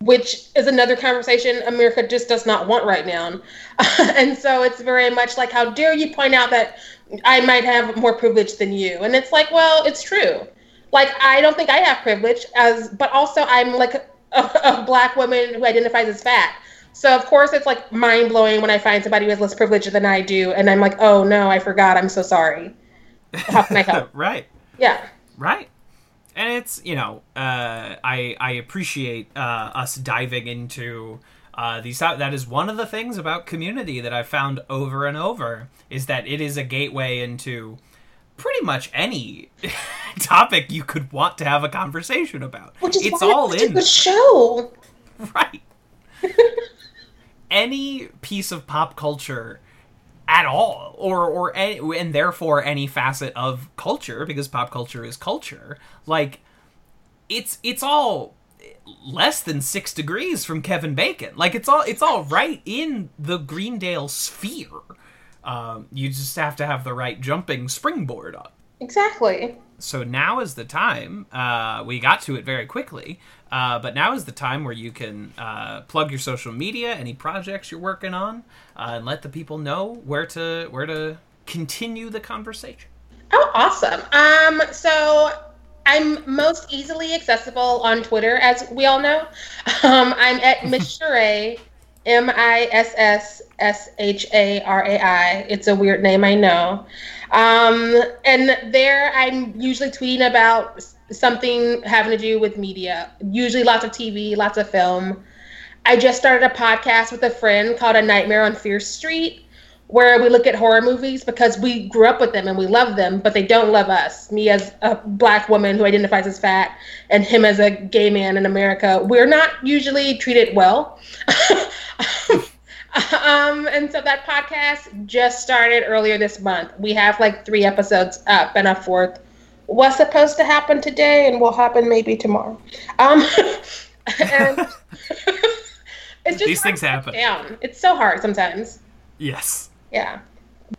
which is another conversation America just does not want right now. and so it's very much like, how dare you point out that I might have more privilege than you? And it's like, well, it's true. Like, I don't think I have privilege, as but also I'm like a, a black woman who identifies as fat. So of course it's like mind blowing when I find somebody who has less privilege than I do, and I'm like, oh no, I forgot. I'm so sorry. How can I help? right. yeah. Right. And it's, you know, uh, I I appreciate uh, us diving into uh, these. That is one of the things about community that I've found over and over is that it is a gateway into pretty much any topic you could want to have a conversation about. Which is it's all in good show. right. Any piece of pop culture at all or or any, and therefore any facet of culture because pop culture is culture like it's it's all less than 6 degrees from Kevin Bacon. Like it's all it's all right in the Greendale sphere. Um, you just have to have the right jumping springboard up Exactly. so now is the time. Uh, we got to it very quickly, uh, but now is the time where you can uh, plug your social media, any projects you're working on, uh, and let the people know where to where to continue the conversation. Oh, awesome. Um, so I'm most easily accessible on Twitter, as we all know. Um, I'm at Miss Sheree, M I S S S H A R A I. It's a weird name, I know. Um, and there I'm usually tweeting about something having to do with media, usually lots of TV, lots of film. I just started a podcast with a friend called A Nightmare on Fear Street, where we look at horror movies because we grew up with them and we love them, but they don't love us. Me as a black woman who identifies as fat, and him as a gay man in America, we're not usually treated well. Um, and so that podcast just started earlier this month. We have like three episodes up, and a fourth was supposed to happen today, and will happen maybe tomorrow. Um, and it's just These things happen. Down. It's so hard sometimes. Yes. Yeah.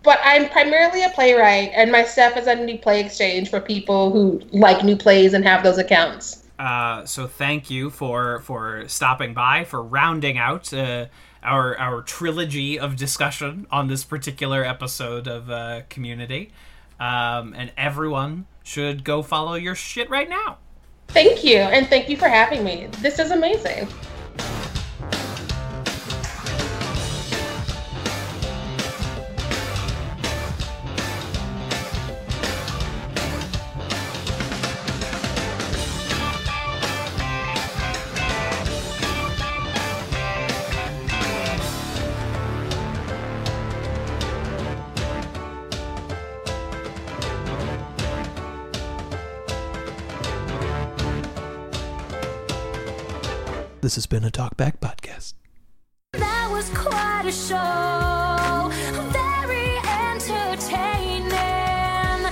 But I'm primarily a playwright, and my stuff is on New Play Exchange for people who like new plays and have those accounts. Uh, so thank you for for stopping by for rounding out uh, our our trilogy of discussion on this particular episode of uh, Community. Um, and everyone should go follow your shit right now. Thank you, and thank you for having me. This is amazing. This has been a Talkback Podcast. That was quite a show.